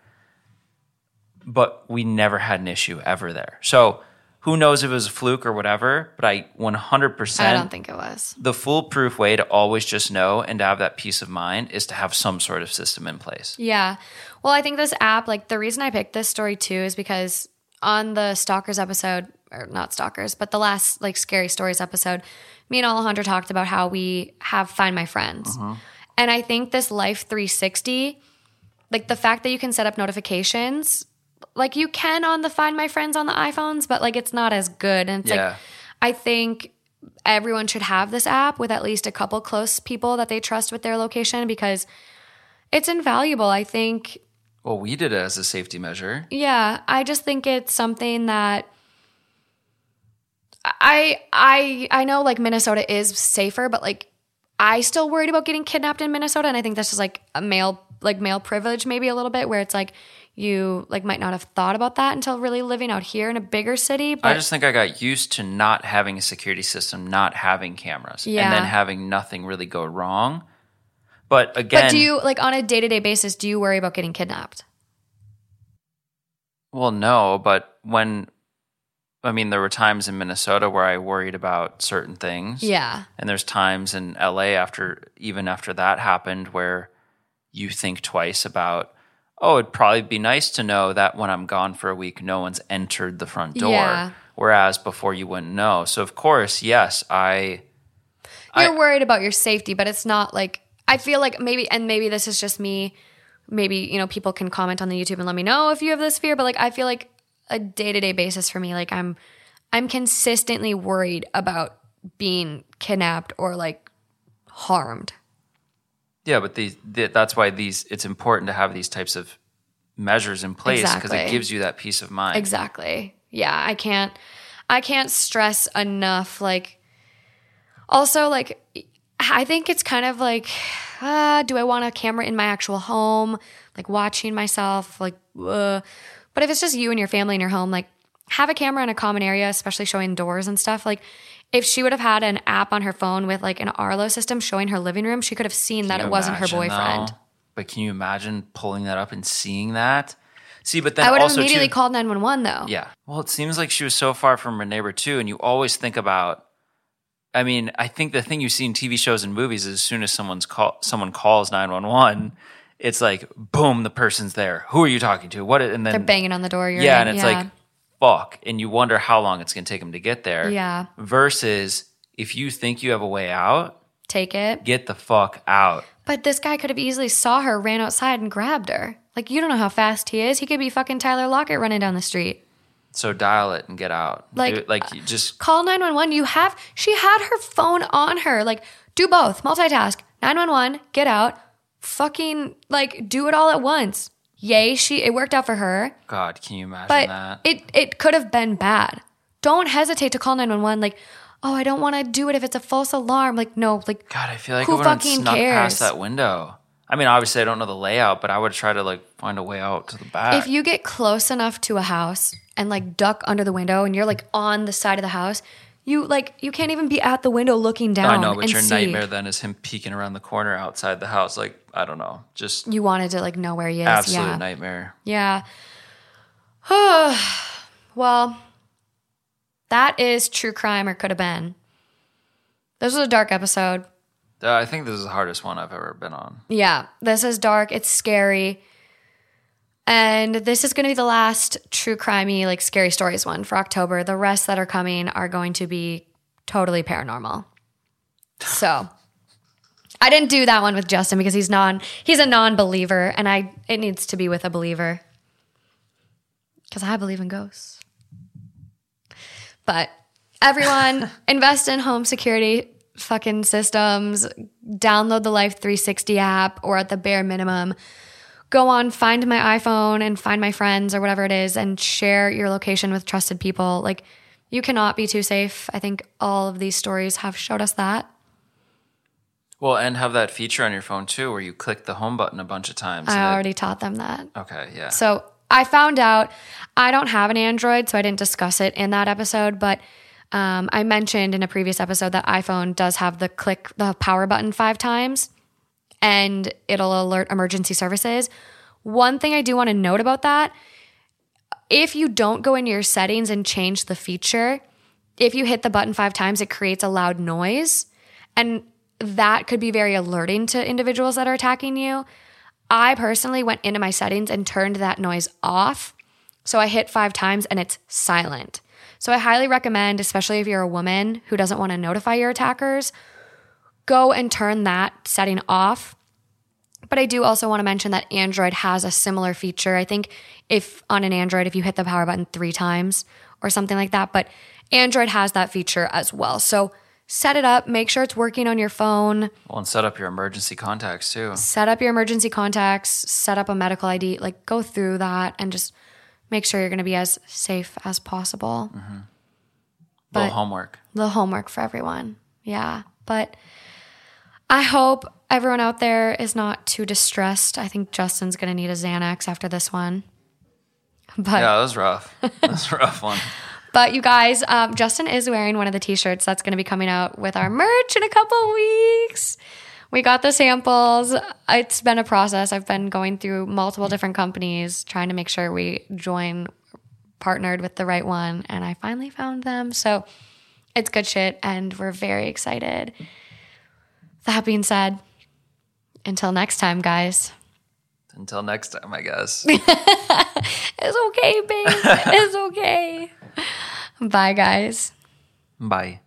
But we never had an issue ever there. So who knows if it was a fluke or whatever? But I 100% I don't think it was. the foolproof way to always just know and to have that peace of mind is to have some sort of system in place. Yeah. Well, I think this app, like the reason I picked this story too is because on the Stalkers episode, or not Stalkers, but the last like Scary Stories episode, me and Alejandro talked about how we have Find My Friends. Mm-hmm. And I think this Life 360, like the fact that you can set up notifications, like you can on the Find My Friends on the iPhones, but like it's not as good. And it's Yeah. like, I think everyone should have this app with at least a couple close people that they trust with their location because it's invaluable. I think Well, we did it as a safety measure. yeah, I just think it's something that I I I know like Minnesota is safer, but like I still worried about getting kidnapped in Minnesota, and I think that's just like a male like male privilege maybe a little bit where it's like you like might not have thought about that until really living out here in a bigger city. But I just think I got used to not having a security system, not having cameras, Yeah. and then having nothing really go wrong. But again, but do you like on a day to day basis? Do you worry about getting kidnapped? well, no, but when I mean, there were times in Minnesota where I worried about certain things. Yeah, And there's times in LA after even after that happened where you think twice about, oh, it'd probably be nice to know that when I'm gone for a week, no one's entered the front door. Yeah. Whereas before you wouldn't know. So of course, yes, I you're I- worried about your safety, but it's not like I feel like maybe, and maybe this is just me. Maybe you know people can comment on the YouTube and let me know if you have this fear. But like I feel like a day to day basis for me, like I'm I'm consistently worried about being kidnapped or like harmed. Yeah, but these th- that's why these it's important to have these types of measures in place because Exactly. it gives you that peace of mind. Exactly. Yeah, I can't I can't stress enough like also like I think it's kind of like uh, do I want a camera in my actual home like watching myself like uh. but if it's just you and your family in your home like have a camera in a common area especially showing doors and stuff like if she would have had an app on her phone with like an Arlo system showing her living room, she could have seen that it wasn't her boyfriend. though? But can you imagine pulling that up and seeing that? See, but then I would have immediately too, called 911 though. Yeah. Well, it seems like she was so far from her neighbor too, and you always think about. I mean, I think the thing you see in TV shows and movies is as soon as someone's call, someone calls nine one one, it's like boom, the person's there. Who are you talking to? What? And then They're banging on the door. You're yeah, in. and it's like fuck, and you wonder how long it's going to take them to get there. Yeah. Versus if you think you have a way out, take it. get the fuck out. But this guy could have easily saw her, ran outside, and grabbed her. Like you don't know how fast he is. He could be fucking Tyler Lockett running down the street. So dial it and get out. Like, Do like you just Call nine one one. You have. She had her phone on her. Like do both. Multitask. Nine one one. Get out. Fucking like do it all at once. Yay! She it worked out for her. God, can you imagine But that? it it could have been bad. Don't hesitate to call nine one one. Like oh I don't want to do it if it's a false alarm. Like no. Like God, I feel like Who I fucking snuck cares? past that window. I mean, obviously, I don't know the layout, but I would try to like find a way out to the back. if you get close enough to a house and like duck under the window and you're like on the side of the house, you like you can't even be at the window looking down. I know, but your see. nightmare then is him peeking around the corner outside the house. Like, I don't know, just You wanted to like know where he is. absolute yeah. nightmare. Yeah. [SIGHS] well, that is true crime or could have been. This was a dark episode. Uh, I think this is the hardest one I've ever been on. Yeah, this is dark. It's scary. And this is going to be the last true crimey, like scary stories one for October. The rest that are coming are going to be totally paranormal. So I didn't do that one with Justin because he's non he's a non-believer and I it needs to be with a believer. Cuz I believe in ghosts. But everyone [LAUGHS] invest in home security fucking systems, download the Life 360 app or at the bare minimum go on find my iphone and find my friends or whatever it is and share your location with trusted people like you cannot be too safe i think all of these stories have showed us that Well, and have that feature on your phone too, where you click the home button a bunch of times. i and it- already taught them that okay, yeah. so i found out i don't have an android so i didn't discuss it in that episode but um, i mentioned in a previous episode that iphone does have the click the power button five times and it'll alert emergency services. One thing I do want to note about that if you don't go into your settings and change the feature, if you hit the button five times, it creates a loud noise. And that could be very alerting to individuals that are attacking you. I personally went into my settings and turned that noise off. So I hit five times and it's silent. So I highly recommend, especially if you're a woman who doesn't want to notify your attackers, go and turn that setting off. But I do also want to mention that Android has a similar feature. I think if on an Android, if you hit the power button three times or something like that, but Android has that feature as well. So set it up, make sure it's working on your phone, well, and set up your emergency contacts too. set up your emergency contacts, set up a medical ID, like go through that and just make sure you're going to be as safe as possible. Mm-hmm. little But- homework. the homework for everyone. Yeah. But I hope everyone out there is not too distressed. I think Justin's going to need a Xanax after this one. But Yeah, that was rough. That was a rough one. [LAUGHS] But you guys, um, Justin is wearing one of the t-shirts that's going to be coming out with our merch in a couple weeks. We got the samples. It's been a process. I've been going through multiple different companies trying to make sure we join partnered with the right one, and I finally found them. So it's good shit, and we're very excited. That being said, until next time, guys. Until next time, I guess. [LAUGHS] It's okay, babe. it's okay. Bye, guys. Bye.